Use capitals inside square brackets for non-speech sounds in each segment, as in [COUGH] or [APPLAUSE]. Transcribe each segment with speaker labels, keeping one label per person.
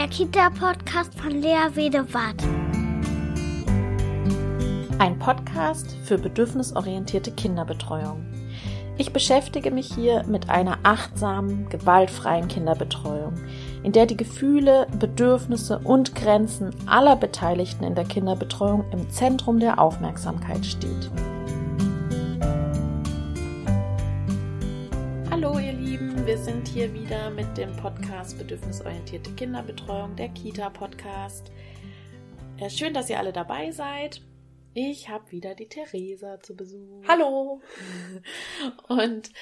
Speaker 1: der Kita-Podcast von Lea Wedewart.
Speaker 2: Ein Podcast für bedürfnisorientierte Kinderbetreuung. Ich beschäftige mich hier mit einer achtsamen, gewaltfreien Kinderbetreuung, in der die Gefühle, Bedürfnisse und Grenzen aller Beteiligten in der Kinderbetreuung im Zentrum der Aufmerksamkeit steht. Hier wieder mit dem Podcast Bedürfnisorientierte Kinderbetreuung, der Kita-Podcast. Äh, schön, dass ihr alle dabei seid. Ich habe wieder die Theresa zu Besuch.
Speaker 3: Hallo!
Speaker 2: Und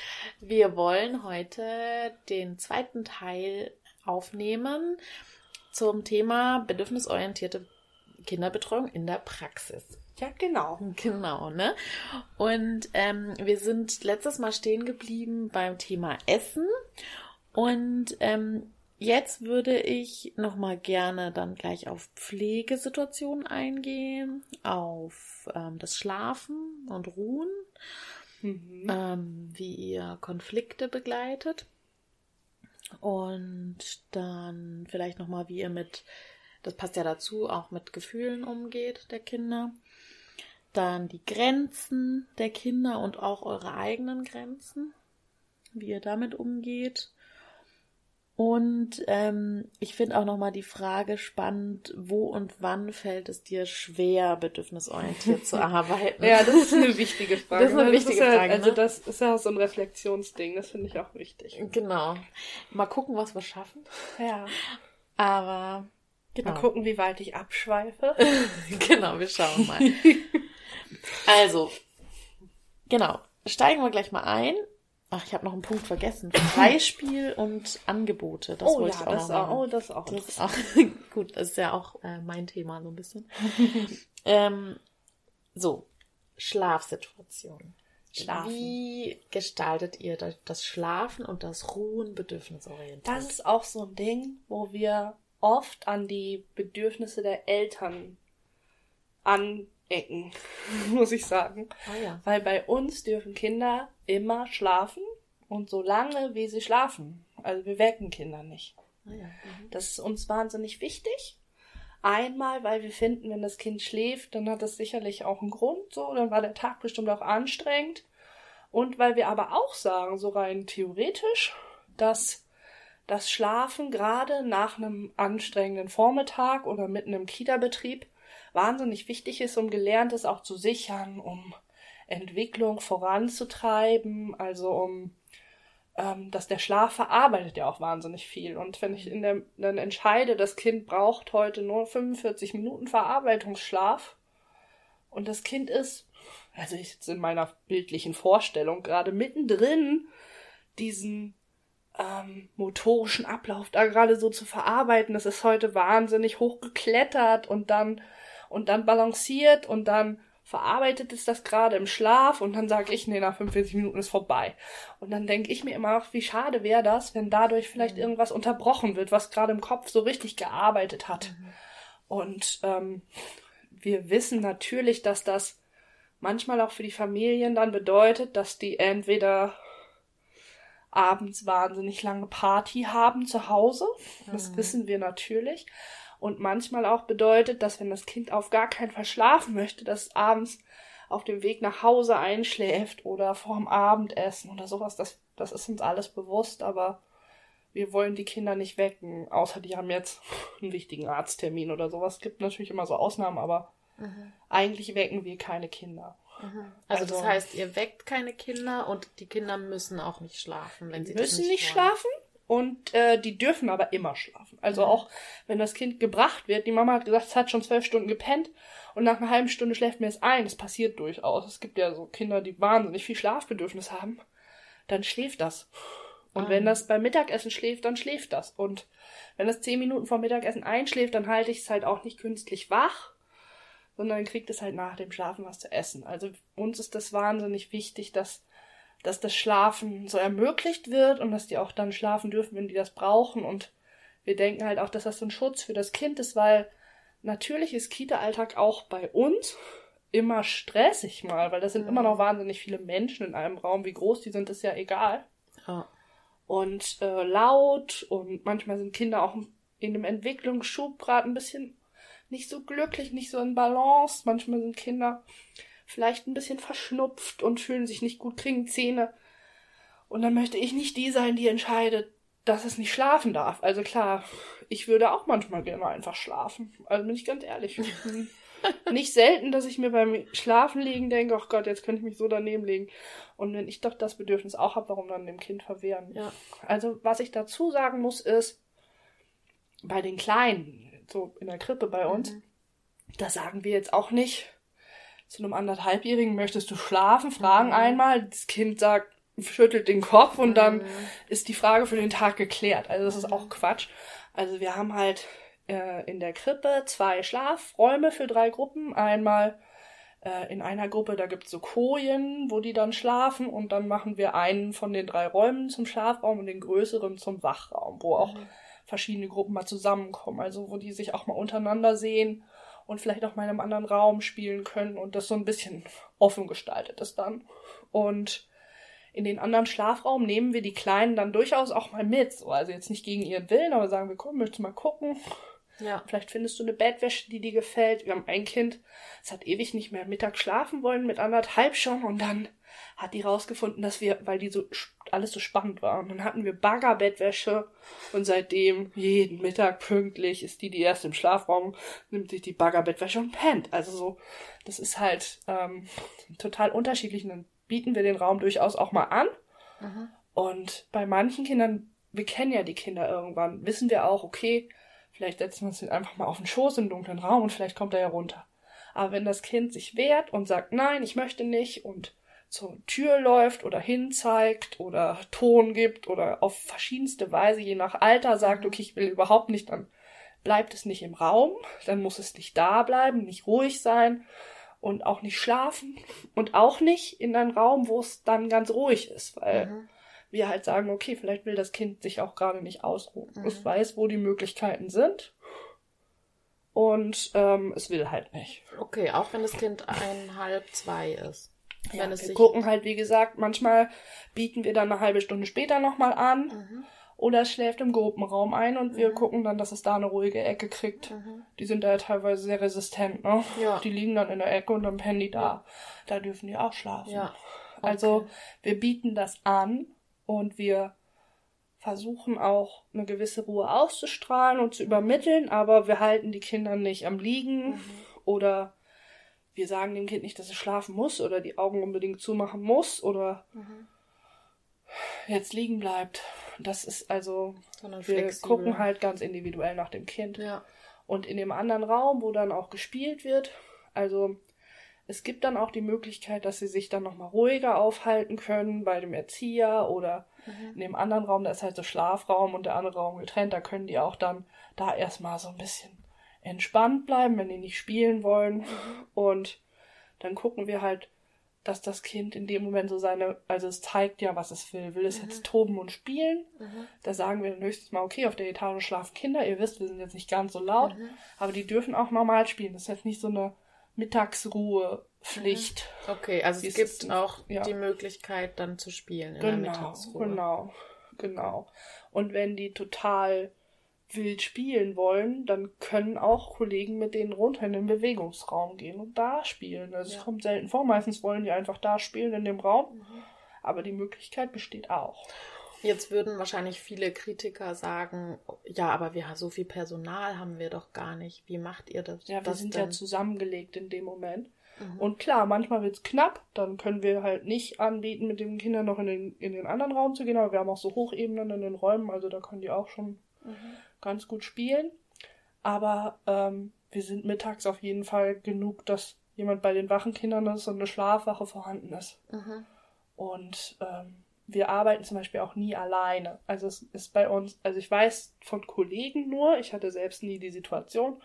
Speaker 2: wir wollen heute den zweiten Teil aufnehmen zum Thema bedürfnisorientierte Kinderbetreuung in der Praxis.
Speaker 3: Ja, genau. [LAUGHS]
Speaker 2: Genau, ne? Und ähm, wir sind letztes Mal stehen geblieben beim Thema Essen. Und ähm, Jetzt würde ich noch mal gerne dann gleich auf Pflegesituationen eingehen, auf ähm, das Schlafen und Ruhen, mhm. ähm, wie ihr Konflikte begleitet und dann vielleicht noch mal, wie ihr mit, das passt ja dazu, auch mit Gefühlen umgeht der Kinder. Dann die Grenzen der Kinder und auch eure eigenen Grenzen, wie ihr damit umgeht und ähm, ich finde auch nochmal die Frage spannend, wo und wann fällt es dir schwer, bedürfnisorientiert zu arbeiten? [LAUGHS]
Speaker 3: ja, das ist eine wichtige [LAUGHS] Frage.
Speaker 2: Das ist eine wichtige
Speaker 3: ist
Speaker 2: ja, Frage.
Speaker 3: Also ne? das ist ja so ein Reflexionsding, das finde ich auch wichtig.
Speaker 2: Genau. Mal gucken, was wir schaffen.
Speaker 3: Ja.
Speaker 2: Aber
Speaker 3: genau. Mal gucken, wie weit ich abschweife. [LAUGHS]
Speaker 2: genau, wir schauen mal. Also, genau. Steigen wir gleich mal ein. Ach, ich habe noch einen Punkt vergessen. [COUGHS] Freispiel und Angebote. Das
Speaker 3: oh,
Speaker 2: wollte
Speaker 3: ja,
Speaker 2: ich auch
Speaker 3: das
Speaker 2: noch machen.
Speaker 3: Auch, oh, das auch.
Speaker 2: Das ist auch [LAUGHS] gut. Das ist ja auch äh, mein Thema so ein bisschen. [LAUGHS] ähm, so, Schlafsituation.
Speaker 3: Schlafen.
Speaker 2: Wie gestaltet ihr das Schlafen und das Ruhen bedürfnisorientiert?
Speaker 3: Das ist auch so ein Ding, wo wir oft an die Bedürfnisse der Eltern an Ecken, [LAUGHS] muss ich sagen.
Speaker 2: Ah, ja.
Speaker 3: Weil bei uns dürfen Kinder immer schlafen und so lange, wie sie schlafen. Also wir wecken Kinder nicht.
Speaker 2: Ah, ja. mhm.
Speaker 3: Das ist uns wahnsinnig wichtig. Einmal, weil wir finden, wenn das Kind schläft, dann hat das sicherlich auch einen Grund, so, dann war der Tag bestimmt auch anstrengend. Und weil wir aber auch sagen, so rein theoretisch, dass das Schlafen gerade nach einem anstrengenden Vormittag oder mitten im Kita-Betrieb wahnsinnig wichtig ist, um Gelerntes auch zu sichern, um Entwicklung voranzutreiben, also um ähm, dass der Schlaf verarbeitet ja auch wahnsinnig viel. Und wenn ich in der, dann entscheide, das Kind braucht heute nur 45 Minuten Verarbeitungsschlaf und das Kind ist, also ich jetzt in meiner bildlichen Vorstellung gerade mittendrin diesen ähm, motorischen Ablauf da gerade so zu verarbeiten, das ist heute wahnsinnig hochgeklettert und dann und dann balanciert und dann verarbeitet es das gerade im Schlaf und dann sage ich, nee, nach 45 Minuten ist vorbei. Und dann denke ich mir immer, wie schade wäre das, wenn dadurch vielleicht mhm. irgendwas unterbrochen wird, was gerade im Kopf so richtig gearbeitet hat. Mhm. Und ähm, wir wissen natürlich, dass das manchmal auch für die Familien dann bedeutet, dass die entweder abends wahnsinnig lange Party haben zu Hause. Das mhm. wissen wir natürlich und manchmal auch bedeutet, dass wenn das Kind auf gar keinen Fall schlafen möchte, dass es abends auf dem Weg nach Hause einschläft oder vorm Abendessen oder sowas, das, das ist uns alles bewusst, aber wir wollen die Kinder nicht wecken, außer die haben jetzt [LAUGHS] einen wichtigen Arzttermin oder sowas. Es gibt natürlich immer so Ausnahmen, aber mhm. eigentlich wecken wir keine Kinder.
Speaker 2: Mhm. Also, also, das heißt, ihr weckt keine Kinder und die Kinder müssen auch nicht schlafen, wenn sie
Speaker 3: müssen
Speaker 2: nicht,
Speaker 3: nicht schlafen und äh, die dürfen aber immer schlafen. Also mhm. auch wenn das Kind gebracht wird, die Mama hat gesagt, es hat schon zwölf Stunden gepennt und nach einer halben Stunde schläft mir es ein. Das passiert durchaus. Es gibt ja so Kinder, die wahnsinnig viel Schlafbedürfnis haben. Dann schläft das. Und mhm. wenn das beim Mittagessen schläft, dann schläft das. Und wenn das zehn Minuten vor Mittagessen einschläft, dann halte ich es halt auch nicht künstlich wach, sondern kriegt es halt nach dem Schlafen was zu essen. Also uns ist das wahnsinnig wichtig, dass dass das Schlafen so ermöglicht wird und dass die auch dann schlafen dürfen, wenn die das brauchen. Und wir denken halt auch, dass das so ein Schutz für das Kind ist, weil natürlich ist Kita-Alltag auch bei uns immer stressig mal, weil das sind mhm. immer noch wahnsinnig viele Menschen in einem Raum. Wie groß die sind, ist ja egal.
Speaker 2: Ja.
Speaker 3: Und äh, laut und manchmal sind Kinder auch in dem Entwicklungsschub gerade ein bisschen nicht so glücklich, nicht so in Balance. Manchmal sind Kinder vielleicht ein bisschen verschnupft und fühlen sich nicht gut, kriegen Zähne. Und dann möchte ich nicht die sein, die entscheidet, dass es nicht schlafen darf. Also klar, ich würde auch manchmal gerne einfach schlafen. Also bin ich ganz ehrlich. [LAUGHS] nicht selten, dass ich mir beim Schlafenlegen denke, ach Gott, jetzt könnte ich mich so daneben legen. Und wenn ich doch das Bedürfnis auch habe, warum dann dem Kind verwehren?
Speaker 2: Ja.
Speaker 3: Also was ich dazu sagen muss, ist, bei den Kleinen, so in der Krippe bei uns,
Speaker 2: Mhm.
Speaker 3: da sagen wir jetzt auch nicht zu einem anderthalbjährigen, möchtest du schlafen? Fragen
Speaker 2: Mhm.
Speaker 3: einmal, das Kind sagt, schüttelt den Kopf und dann
Speaker 2: Mhm.
Speaker 3: ist die Frage für den Tag geklärt. Also das ist
Speaker 2: Mhm.
Speaker 3: auch Quatsch. Also wir haben halt äh, in der Krippe zwei Schlafräume für drei Gruppen. Einmal äh, in einer Gruppe, da gibt's so Kojen, wo die dann schlafen und dann machen wir einen von den drei Räumen zum Schlafraum und den größeren zum Wachraum, wo auch
Speaker 2: Mhm.
Speaker 3: verschiedene Gruppen mal zusammenkommen. Also wo die sich auch mal untereinander sehen und vielleicht auch mal in einem anderen Raum spielen können und das so ein bisschen offen gestaltet ist dann. Und in den anderen Schlafraum nehmen wir die Kleinen dann durchaus auch mal mit. So, also jetzt nicht gegen ihren Willen, aber sagen wir, komm, möchtest du mal gucken?
Speaker 2: Ja.
Speaker 3: Vielleicht findest du eine Bettwäsche, die dir gefällt. Wir haben ein Kind, es hat ewig nicht mehr Mittag schlafen wollen, mit anderthalb schon. Und dann hat die rausgefunden, dass wir, weil die so alles so spannend war. Und dann hatten wir Baggerbettwäsche. Und seitdem, jeden Mittag pünktlich, ist die die erst im Schlafraum, nimmt sich die Baggerbettwäsche und pennt. Also so, das ist halt ähm, total unterschiedlich. Und dann bieten wir den Raum durchaus auch mal an.
Speaker 2: Mhm.
Speaker 3: Und bei manchen Kindern, wir kennen ja die Kinder irgendwann, wissen wir auch, okay, vielleicht setzen wir uns den einfach mal auf den Schoß im dunklen Raum und vielleicht kommt er ja runter. Aber wenn das Kind sich wehrt und sagt, nein, ich möchte nicht und zur Tür läuft oder hinzeigt oder Ton gibt oder auf verschiedenste Weise, je nach Alter, sagt, okay, ich will überhaupt nicht, dann bleibt es nicht im Raum, dann muss es nicht da bleiben, nicht ruhig sein und auch nicht schlafen und auch nicht in einen Raum, wo es dann ganz ruhig ist, weil
Speaker 2: Mhm.
Speaker 3: wir halt sagen, okay, vielleicht will das Kind sich auch gerade nicht ausruhen.
Speaker 2: Mhm.
Speaker 3: Es weiß, wo die Möglichkeiten sind und ähm, es will halt nicht.
Speaker 2: Okay, auch wenn das Kind einhalb, zwei ist.
Speaker 3: Ja,
Speaker 2: wenn es
Speaker 3: wir
Speaker 2: sich.
Speaker 3: gucken halt, wie gesagt, manchmal bieten wir dann eine halbe Stunde später nochmal an
Speaker 2: Mhm.
Speaker 3: oder es schläft im Gruppenraum ein und wir
Speaker 2: Mhm.
Speaker 3: gucken dann, dass es da eine ruhige Ecke kriegt.
Speaker 2: Mhm.
Speaker 3: Die sind da ja teilweise sehr resistent, ne?
Speaker 2: Ja.
Speaker 3: Die liegen dann in der Ecke und dann pennen die da. Da dürfen die auch schlafen.
Speaker 2: Ja.
Speaker 3: Also
Speaker 2: Okay.
Speaker 3: wir bieten das an und wir versuchen auch eine gewisse Ruhe auszustrahlen und zu übermitteln, aber wir halten die Kinder nicht am Liegen
Speaker 2: Mhm.
Speaker 3: oder wir sagen dem Kind nicht, dass es schlafen muss oder die Augen unbedingt zumachen muss oder
Speaker 2: Mhm.
Speaker 3: jetzt liegen bleibt. Das ist also,
Speaker 2: Sondern
Speaker 3: wir
Speaker 2: flexibel.
Speaker 3: gucken halt ganz individuell nach dem Kind.
Speaker 2: Ja.
Speaker 3: Und in dem anderen Raum, wo dann auch gespielt wird, also es gibt dann auch die Möglichkeit, dass sie sich dann nochmal ruhiger aufhalten können bei dem Erzieher oder
Speaker 2: Mhm.
Speaker 3: in dem anderen Raum, da ist halt so Schlafraum und der andere Raum getrennt, da können die auch dann da erstmal so ein bisschen entspannt bleiben, wenn die nicht spielen wollen. Und dann gucken wir halt, dass das Kind in dem Moment so seine, also es zeigt ja, was es will. Will es jetzt toben und spielen?
Speaker 2: Mhm.
Speaker 3: Da sagen wir dann höchstens mal, okay, auf der Etage schlafen Kinder. Ihr wisst, wir sind jetzt nicht ganz so laut,
Speaker 2: Mhm.
Speaker 3: aber die dürfen auch normal spielen. Das ist jetzt nicht so eine Mittagsruhepflicht.
Speaker 2: Okay, also es
Speaker 3: es
Speaker 2: gibt
Speaker 3: denn?
Speaker 2: auch
Speaker 3: Ja.
Speaker 2: die Möglichkeit, dann zu spielen in der
Speaker 3: Genau,
Speaker 2: Mittagsruhe.
Speaker 3: genau, genau. Und wenn die total wild spielen wollen, dann können auch Kollegen mit denen runter in den Bewegungsraum gehen und da spielen. Also
Speaker 2: Ja.
Speaker 3: es kommt selten vor. Meistens wollen die einfach da spielen in dem Raum.
Speaker 2: Mhm.
Speaker 3: Aber die Möglichkeit besteht auch.
Speaker 2: Jetzt würden wahrscheinlich viele Kritiker sagen, ja, aber wir so viel Personal haben wir doch gar nicht. Wie macht ihr das?
Speaker 3: Ja, wir
Speaker 2: das
Speaker 3: sind
Speaker 2: denn?
Speaker 3: ja zusammengelegt in dem Moment.
Speaker 2: Mhm.
Speaker 3: Und klar, manchmal wird's knapp, dann können wir halt nicht anbieten, mit den Kindern noch in den, in den anderen Raum zu gehen, aber wir haben auch so Hochebenen in den Räumen, also da können die auch schon
Speaker 2: Mhm.
Speaker 3: Ganz gut spielen. Aber ähm, wir sind mittags auf jeden Fall genug, dass jemand bei den wachen Kindern ist und eine Schlafwache vorhanden ist.
Speaker 2: Mhm.
Speaker 3: Und ähm, wir arbeiten zum Beispiel auch nie alleine. Also es ist bei uns, also ich weiß von Kollegen nur, ich hatte selbst nie die Situation,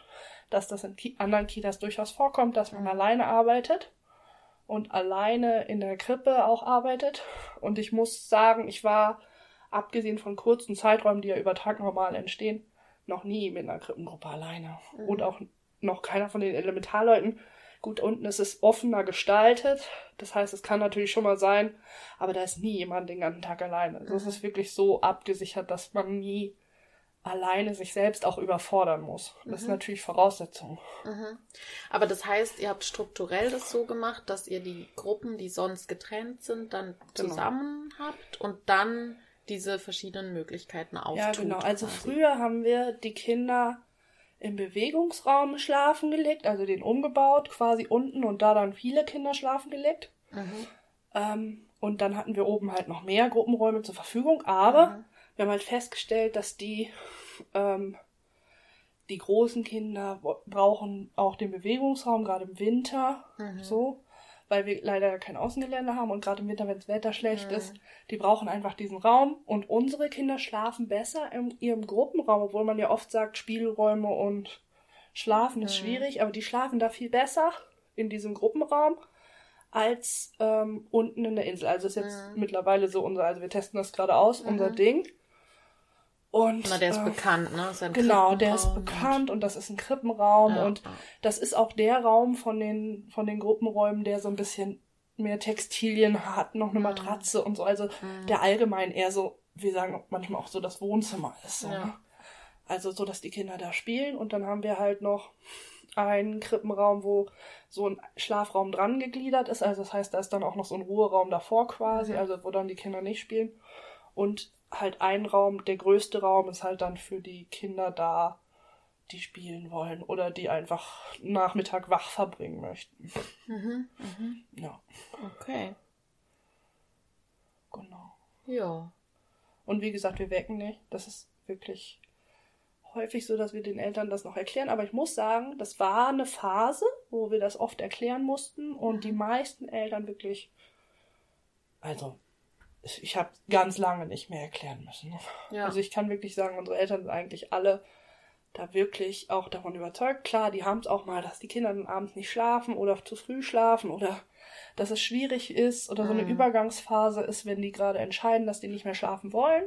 Speaker 3: dass das in anderen Kitas durchaus vorkommt, dass man
Speaker 2: Mhm.
Speaker 3: alleine arbeitet und alleine in der Krippe auch arbeitet. Und ich muss sagen, ich war, abgesehen von kurzen Zeiträumen, die ja über Tag normal entstehen, noch nie mit einer Krippengruppe alleine.
Speaker 2: Mhm.
Speaker 3: Und auch noch keiner von den Elementarleuten. Gut, unten ist es offener gestaltet. Das heißt, es kann natürlich schon mal sein, aber da ist nie jemand den ganzen Tag alleine. Also es
Speaker 2: Mhm.
Speaker 3: ist wirklich so abgesichert, dass man nie alleine sich selbst auch überfordern muss. Das ist
Speaker 2: Mhm.
Speaker 3: natürlich Voraussetzung.
Speaker 2: Mhm. Aber das heißt, ihr habt strukturell das so gemacht, dass ihr die Gruppen, die sonst getrennt sind, dann
Speaker 3: Genau.
Speaker 2: zusammen habt und dann diese verschiedenen Möglichkeiten auftut.
Speaker 3: Ja, genau. Also
Speaker 2: quasi.
Speaker 3: früher haben wir die Kinder im Bewegungsraum schlafen gelegt, also den umgebaut, quasi unten und da dann viele Kinder schlafen gelegt.
Speaker 2: Mhm.
Speaker 3: Ähm, und dann hatten wir oben halt noch mehr Gruppenräume zur Verfügung, aber
Speaker 2: Mhm.
Speaker 3: wir haben halt festgestellt, dass die, ähm, die großen Kinder brauchen auch den Bewegungsraum, gerade im Winter,
Speaker 2: Mhm.
Speaker 3: so, weil wir leider kein Außengelände haben und gerade im Winter, wenn das Wetter schlecht
Speaker 2: Mhm.
Speaker 3: ist, die brauchen einfach diesen Raum und unsere Kinder schlafen besser in ihrem Gruppenraum, obwohl man ja oft sagt, Spielräume und Schlafen ist
Speaker 2: Mhm.
Speaker 3: schwierig, aber die schlafen da viel besser in diesem Gruppenraum als ähm, unten in der Insel. Also ist jetzt
Speaker 2: Mhm.
Speaker 3: mittlerweile so unser, also wir testen das gerade aus, unser
Speaker 2: Mhm.
Speaker 3: Ding. Und
Speaker 2: Na, der ist
Speaker 3: äh,
Speaker 2: bekannt, ne? Ist
Speaker 3: Genau, der ist bekannt und das ist ein Krippenraum
Speaker 2: Ja,
Speaker 3: und
Speaker 2: ja.
Speaker 3: das ist auch der Raum von den, von den Gruppenräumen, der so ein bisschen mehr Textilien hat, noch eine
Speaker 2: Mhm.
Speaker 3: Matratze und so. Also
Speaker 2: Mhm.
Speaker 3: der allgemein eher so, wir sagen manchmal auch so das Wohnzimmer ist. So,
Speaker 2: Ja.
Speaker 3: ne? Also so, dass die Kinder da spielen und dann haben wir halt noch einen Krippenraum, wo so ein Schlafraum dran gegliedert ist. Also das heißt, da ist dann auch noch so ein Ruheraum davor quasi,
Speaker 2: Mhm.
Speaker 3: also wo dann die Kinder nicht spielen. Und halt ein Raum, der größte Raum ist halt dann für die Kinder da, die spielen wollen oder die einfach Nachmittag wach verbringen möchten.
Speaker 2: Mhm. Mhm.
Speaker 3: Ja,
Speaker 2: Okay.
Speaker 3: genau.
Speaker 2: Ja.
Speaker 3: Und wie gesagt, wir wecken nicht. Das ist wirklich häufig so, dass wir den Eltern das noch erklären. Aber ich muss sagen, das war eine Phase, wo wir das oft erklären mussten und die meisten Eltern wirklich, also ich, habe ganz lange nicht mehr erklären müssen.
Speaker 2: Ja.
Speaker 3: Also ich kann wirklich sagen, unsere Eltern sind eigentlich alle da wirklich auch davon überzeugt. Klar, die haben es auch mal, dass die Kinder dann abends nicht schlafen oder zu früh schlafen oder dass es schwierig ist oder so eine
Speaker 2: Mhm.
Speaker 3: Übergangsphase ist, wenn die gerade entscheiden, dass die nicht mehr schlafen wollen.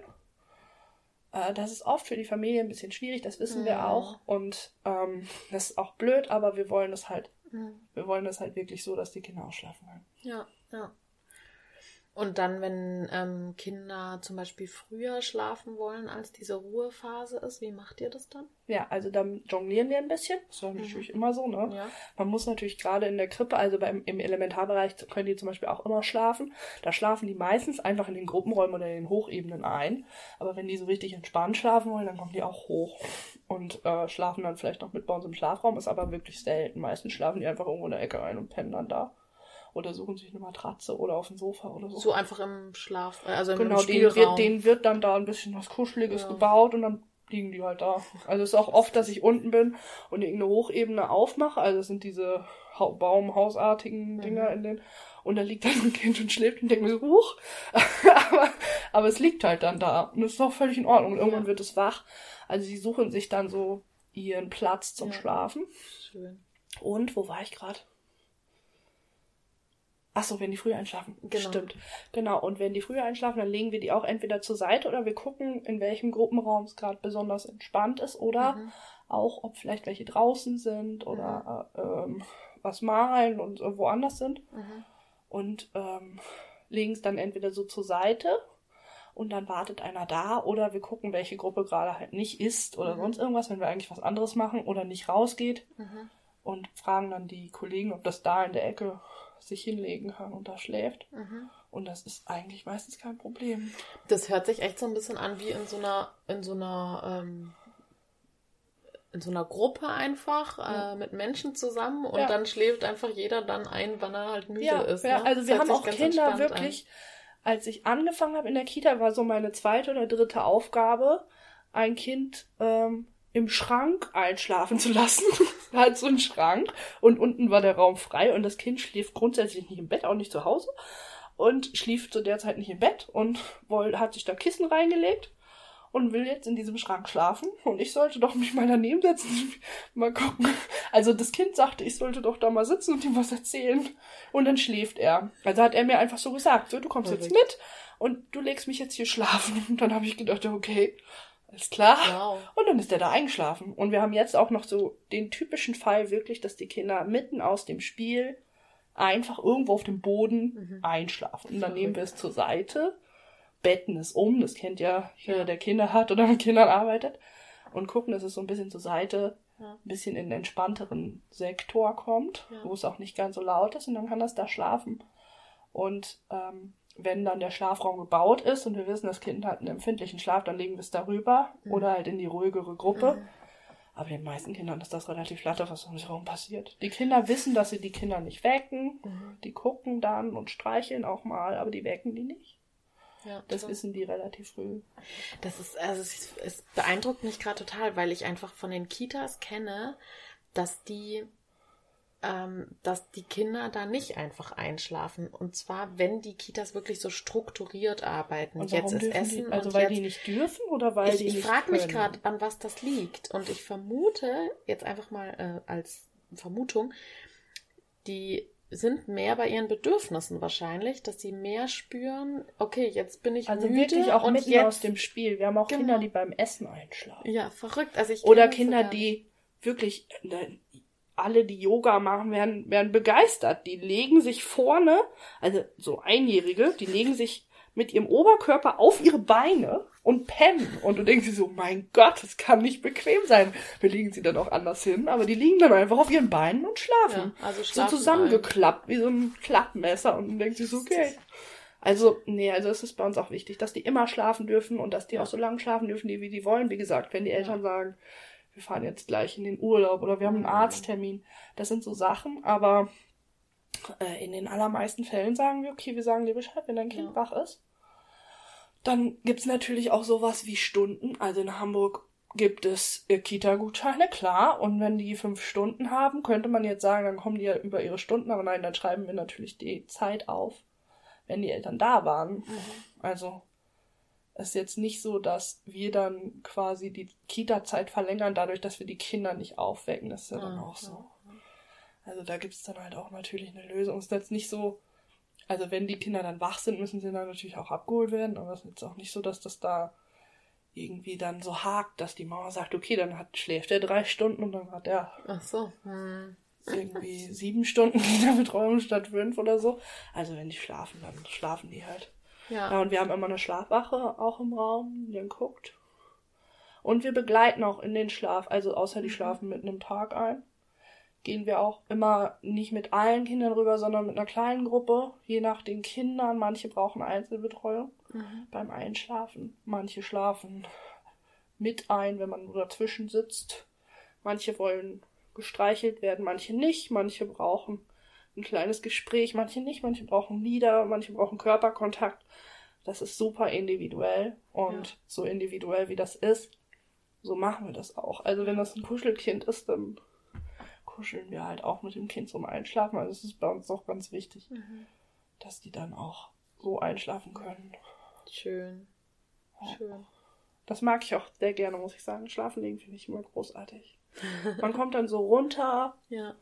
Speaker 3: Äh, das ist oft für die Familie ein bisschen schwierig, das wissen wir
Speaker 2: Mhm.
Speaker 3: auch. Und ähm, [LAUGHS] das ist auch blöd, aber wir wollen es halt,
Speaker 2: Mhm.
Speaker 3: wir wollen es halt wirklich so, dass die Kinder ausschlafen können.
Speaker 2: Ja, ja. Und dann, wenn ähm, Kinder zum Beispiel früher schlafen wollen, als diese Ruhephase ist, wie macht ihr das dann?
Speaker 3: Ja, also dann jonglieren wir ein bisschen. Das ist ja natürlich immer so, ne?
Speaker 2: Ja.
Speaker 3: Man muss natürlich gerade in der Krippe, also beim, im Elementarbereich können die zum Beispiel auch immer schlafen. Da schlafen die meistens einfach in den Gruppenräumen oder in den Hochebenen ein. Aber wenn die so richtig entspannt schlafen wollen, dann kommen die auch hoch und äh, schlafen dann vielleicht noch mit bei uns im Schlafraum. Ist aber wirklich selten. Meistens schlafen die einfach irgendwo in der Ecke ein und pennen dann da. Oder suchen sich eine Matratze oder auf dem Sofa oder so.
Speaker 2: So einfach im Schlaf, äh, also im
Speaker 3: genau,
Speaker 2: im
Speaker 3: denen wird,
Speaker 2: Spielraum.
Speaker 3: denen wird dann da ein bisschen was Kuscheliges
Speaker 2: Ja.
Speaker 3: gebaut und dann liegen die halt da. Also es ist auch oft, dass ich unten bin und irgendeine Hochebene aufmache. Also es sind diese Hau- Baumhausartigen
Speaker 2: Mhm.
Speaker 3: Dinger in den. Und da liegt dann ein Kind und schläft und denkt mir so, huch. [LAUGHS] aber, aber es liegt halt dann da. Und das ist auch völlig in Ordnung. Und irgendwann
Speaker 2: Ja.
Speaker 3: wird es wach. Also sie suchen sich dann so ihren Platz zum
Speaker 2: Ja.
Speaker 3: Schlafen.
Speaker 2: Schön.
Speaker 3: Und wo war ich gerade? Ach so, wenn die früh einschlafen.
Speaker 2: Genau.
Speaker 3: Stimmt. Genau. Und wenn die früh einschlafen, dann legen wir die auch entweder zur Seite oder wir gucken, in welchem Gruppenraum es gerade besonders entspannt ist oder
Speaker 2: Mhm.
Speaker 3: auch, ob vielleicht welche draußen sind oder äh, ähm, was malen und äh, woanders sind.
Speaker 2: Mhm.
Speaker 3: Und ähm, legen es dann entweder so zur Seite und dann wartet einer da oder wir gucken, welche Gruppe gerade halt nicht ist oder
Speaker 2: Mhm.
Speaker 3: sonst irgendwas, wenn wir eigentlich was anderes machen oder nicht rausgeht
Speaker 2: Mhm.
Speaker 3: und fragen dann die Kollegen, ob das da in der Ecke sich hinlegen kann und da schläft.
Speaker 2: Mhm.
Speaker 3: Und das ist eigentlich meistens kein Problem.
Speaker 2: Das hört sich echt so ein bisschen an wie in so einer, in so einer, ähm, in so einer Gruppe einfach
Speaker 3: Ja.
Speaker 2: äh, mit Menschen zusammen und
Speaker 3: Ja.
Speaker 2: dann schläft einfach jeder dann ein, wann er halt müde
Speaker 3: ja,
Speaker 2: ist.
Speaker 3: ja,
Speaker 2: ne?
Speaker 3: also
Speaker 2: Das
Speaker 3: wir haben auch Kinder wirklich, als ich angefangen habe in der Kita, war so meine zweite oder dritte Aufgabe, ein Kind ähm, im Schrank einschlafen zu lassen. [LAUGHS] [LAUGHS] halt so ein Schrank. Und unten war der Raum frei und das Kind schläft grundsätzlich nicht im Bett, auch nicht zu Hause. Und schlief zu der Zeit nicht im Bett und woll, hat sich da Kissen reingelegt und will jetzt in diesem Schrank schlafen. Und ich sollte doch mich mal daneben setzen, [LAUGHS] mal gucken. Also das Kind sagte, ich sollte doch da mal sitzen und ihm was erzählen. Und dann schläft er. Also hat er mir einfach so gesagt, so, du kommst jetzt mit und du legst mich jetzt hier schlafen. [LAUGHS] Und dann habe ich gedacht, okay, alles klar.
Speaker 2: Wow.
Speaker 3: Und dann ist er da eingeschlafen. Und wir haben jetzt auch noch so den typischen Fall wirklich, dass die Kinder mitten aus dem Spiel einfach irgendwo auf dem Boden
Speaker 2: Mhm.
Speaker 3: einschlafen. Und dann nehmen wir es zur Seite, betten es um, das kennt ja jeder,
Speaker 2: Ja.
Speaker 3: der Kinder hat oder mit Kindern arbeitet. und gucken, dass es so ein bisschen zur Seite,
Speaker 2: Ja.
Speaker 3: ein bisschen in den entspannteren Sektor kommt,
Speaker 2: Ja.
Speaker 3: wo es auch nicht ganz so laut ist und dann kann das da schlafen. Und ähm, wenn dann der Schlafraum gebaut ist und wir wissen, das Kind hat einen empfindlichen Schlaf, dann legen wir es darüber
Speaker 2: Mhm.
Speaker 3: oder halt in die ruhigere Gruppe. Aber den meisten Kindern ist das relativ flatter, was um sich herum passiert. Die Kinder wissen, dass sie die Kinder nicht wecken.
Speaker 2: Mhm.
Speaker 3: Die gucken dann und streicheln auch mal, aber die wecken die nicht.
Speaker 2: Ja,
Speaker 3: Das wissen die relativ früh.
Speaker 2: Das ist, also es, es beeindruckt mich gerade total, weil ich einfach von den Kitas kenne, dass die, dass die Kinder da nicht einfach einschlafen. Und zwar, wenn die Kitas wirklich so strukturiert arbeiten.
Speaker 3: Und
Speaker 2: jetzt ist Essen
Speaker 3: die, also
Speaker 2: und
Speaker 3: weil
Speaker 2: jetzt,
Speaker 3: die nicht dürfen oder weil
Speaker 2: ich,
Speaker 3: die
Speaker 2: ich frage mich gerade, an was das liegt. Und ich vermute, jetzt einfach mal äh, als Vermutung, die sind mehr bei ihren Bedürfnissen wahrscheinlich, dass sie mehr spüren, okay, jetzt bin ich
Speaker 3: Also
Speaker 2: müde
Speaker 3: wirklich auch
Speaker 2: und
Speaker 3: mitten
Speaker 2: jetzt,
Speaker 3: aus dem Spiel. Wir haben auch
Speaker 2: Genau.
Speaker 3: Kinder, die beim Essen einschlafen.
Speaker 2: Ja, verrückt. Also ich
Speaker 3: Oder Kinder, die wirklich, ne, alle, die Yoga machen, werden, werden begeistert. Die legen sich vorne, also so Einjährige, die legen sich mit ihrem Oberkörper auf ihre Beine und pennen. Und du denkst dir so, mein Gott, das kann nicht bequem sein. Wir legen sie dann auch anders hin, aber die liegen dann einfach auf ihren Beinen und schlafen.
Speaker 2: Ja, also
Speaker 3: so
Speaker 2: schlafen
Speaker 3: zusammengeklappt, wie so ein Klappmesser. Und du denkst dir so, okay. Also, nee, also es ist bei uns auch wichtig, dass die immer schlafen dürfen und dass die
Speaker 2: Ja.
Speaker 3: auch so lange schlafen dürfen, wie die wollen. Wie gesagt, wenn die Eltern sagen, wir fahren jetzt gleich in den Urlaub oder wir haben einen
Speaker 2: Mhm.
Speaker 3: Arzttermin, das sind so Sachen, aber äh, in den allermeisten Fällen sagen wir, okay, wir sagen dir Bescheid, wenn dein Kind
Speaker 2: Ja.
Speaker 3: wach ist. Dann gibt's natürlich auch sowas wie Stunden. Also in Hamburg gibt es äh, Kita-Gutscheine, klar. Und wenn die fünf Stunden haben, könnte man jetzt sagen, dann kommen die ja über ihre Stunden. Aber nein, dann schreiben wir natürlich die Zeit auf, wenn die Eltern da waren. Also es ist jetzt nicht so, dass wir dann quasi die Kita-Zeit verlängern, dadurch, dass wir die Kinder nicht aufwecken. Das ist ja dann
Speaker 2: Ah,
Speaker 3: auch so. Also da gibt's dann halt auch natürlich eine Lösung. Es ist jetzt nicht so, also wenn die Kinder dann wach sind, müssen sie dann natürlich auch abgeholt werden. Aber es ist jetzt auch nicht so, dass das da irgendwie dann so hakt, dass die Mama sagt, okay, dann hat, schläft er drei Stunden und dann hat er
Speaker 2: Ach so. Hm.
Speaker 3: irgendwie sieben Stunden [LAUGHS] Kinderbetreuung statt fünf oder so. Also wenn die schlafen, dann schlafen die halt. Ja,
Speaker 2: Ja.
Speaker 3: und wir haben immer eine Schlafwache auch im Raum, die dann guckt. Und wir begleiten auch in den Schlaf, also außer die schlafen mitten im Tag ein, gehen wir auch immer nicht mit allen Kindern rüber, sondern mit einer kleinen Gruppe, je nach den Kindern. Manche brauchen Einzelbetreuung
Speaker 2: Mhm.
Speaker 3: beim Einschlafen. Manche schlafen mit ein, wenn man nur dazwischen sitzt. Manche wollen gestreichelt werden, manche nicht. Manche brauchen ein kleines Gespräch, manche nicht. Manche brauchen Lieder, manche brauchen Körperkontakt. Das ist super individuell und
Speaker 2: Ja.
Speaker 3: so individuell wie das ist, so machen wir das auch. Also wenn das ein Kuschelkind ist, dann kuscheln wir halt auch mit dem Kind zum Einschlafen. Also es ist bei uns auch ganz wichtig,
Speaker 2: Mhm.
Speaker 3: dass die dann auch so einschlafen können.
Speaker 2: Schön. Schön.
Speaker 3: Das mag ich auch sehr gerne, muss ich sagen. Schlafen legen finde ich immer großartig. [LAUGHS] Man kommt dann so runter
Speaker 2: Ja.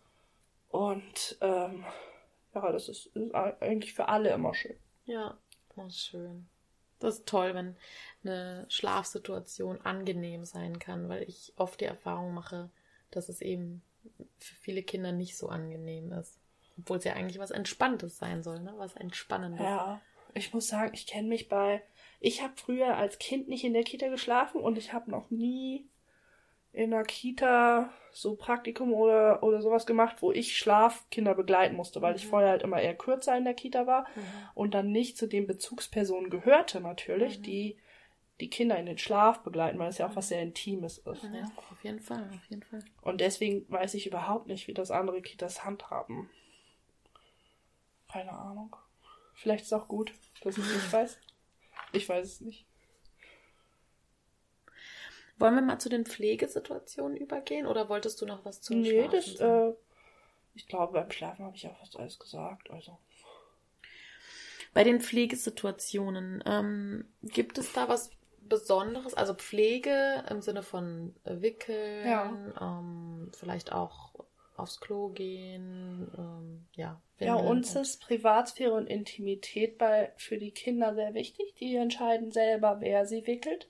Speaker 3: Und ähm, ja, das ist, ist eigentlich für alle immer schön.
Speaker 2: Ja. Oh, schön. Das ist toll, wenn eine Schlafsituation angenehm sein kann, weil ich oft die Erfahrung mache, dass es eben für viele Kinder nicht so angenehm ist. Obwohl es ja eigentlich was Entspanntes sein soll, ne? Was Entspannendes.
Speaker 3: Ja, ich muss sagen, ich kenne mich bei. Ich habe früher als Kind nicht in der Kita geschlafen und ich habe noch nie in der Kita so Praktikum oder, oder sowas gemacht, wo ich Schlafkinder begleiten musste, weil ich
Speaker 2: Mhm.
Speaker 3: vorher halt immer eher kürzer in der Kita war
Speaker 2: Mhm.
Speaker 3: und dann nicht zu den Bezugspersonen gehörte natürlich,
Speaker 2: Mhm.
Speaker 3: die die Kinder in den Schlaf begleiten, weil es ja auch was sehr Intimes ist.
Speaker 2: Ja,
Speaker 3: Ne?
Speaker 2: auf jeden Fall, auf jeden Fall.
Speaker 3: Und deswegen weiß ich überhaupt nicht, wie das andere Kitas handhaben. Keine Ahnung. Vielleicht ist es auch gut, dass ich es nicht [LAUGHS] weiß. Ich weiß es nicht.
Speaker 2: Wollen wir mal zu den Pflegesituationen übergehen oder wolltest du noch was zum
Speaker 3: nee,
Speaker 2: Schlafen
Speaker 3: das,
Speaker 2: sagen?
Speaker 3: äh, ich glaube, beim Schlafen habe ich auch fast alles gesagt. Also.
Speaker 2: Bei den Pflegesituationen, ähm, gibt es da was Besonderes? Also Pflege im Sinne von äh, Wickeln,
Speaker 3: Ja.
Speaker 2: ähm, vielleicht auch aufs Klo gehen, ähm, ja.
Speaker 3: Ja, uns ist Privatsphäre und Intimität bei, für die Kinder sehr wichtig. Die entscheiden selber, wer sie wickelt.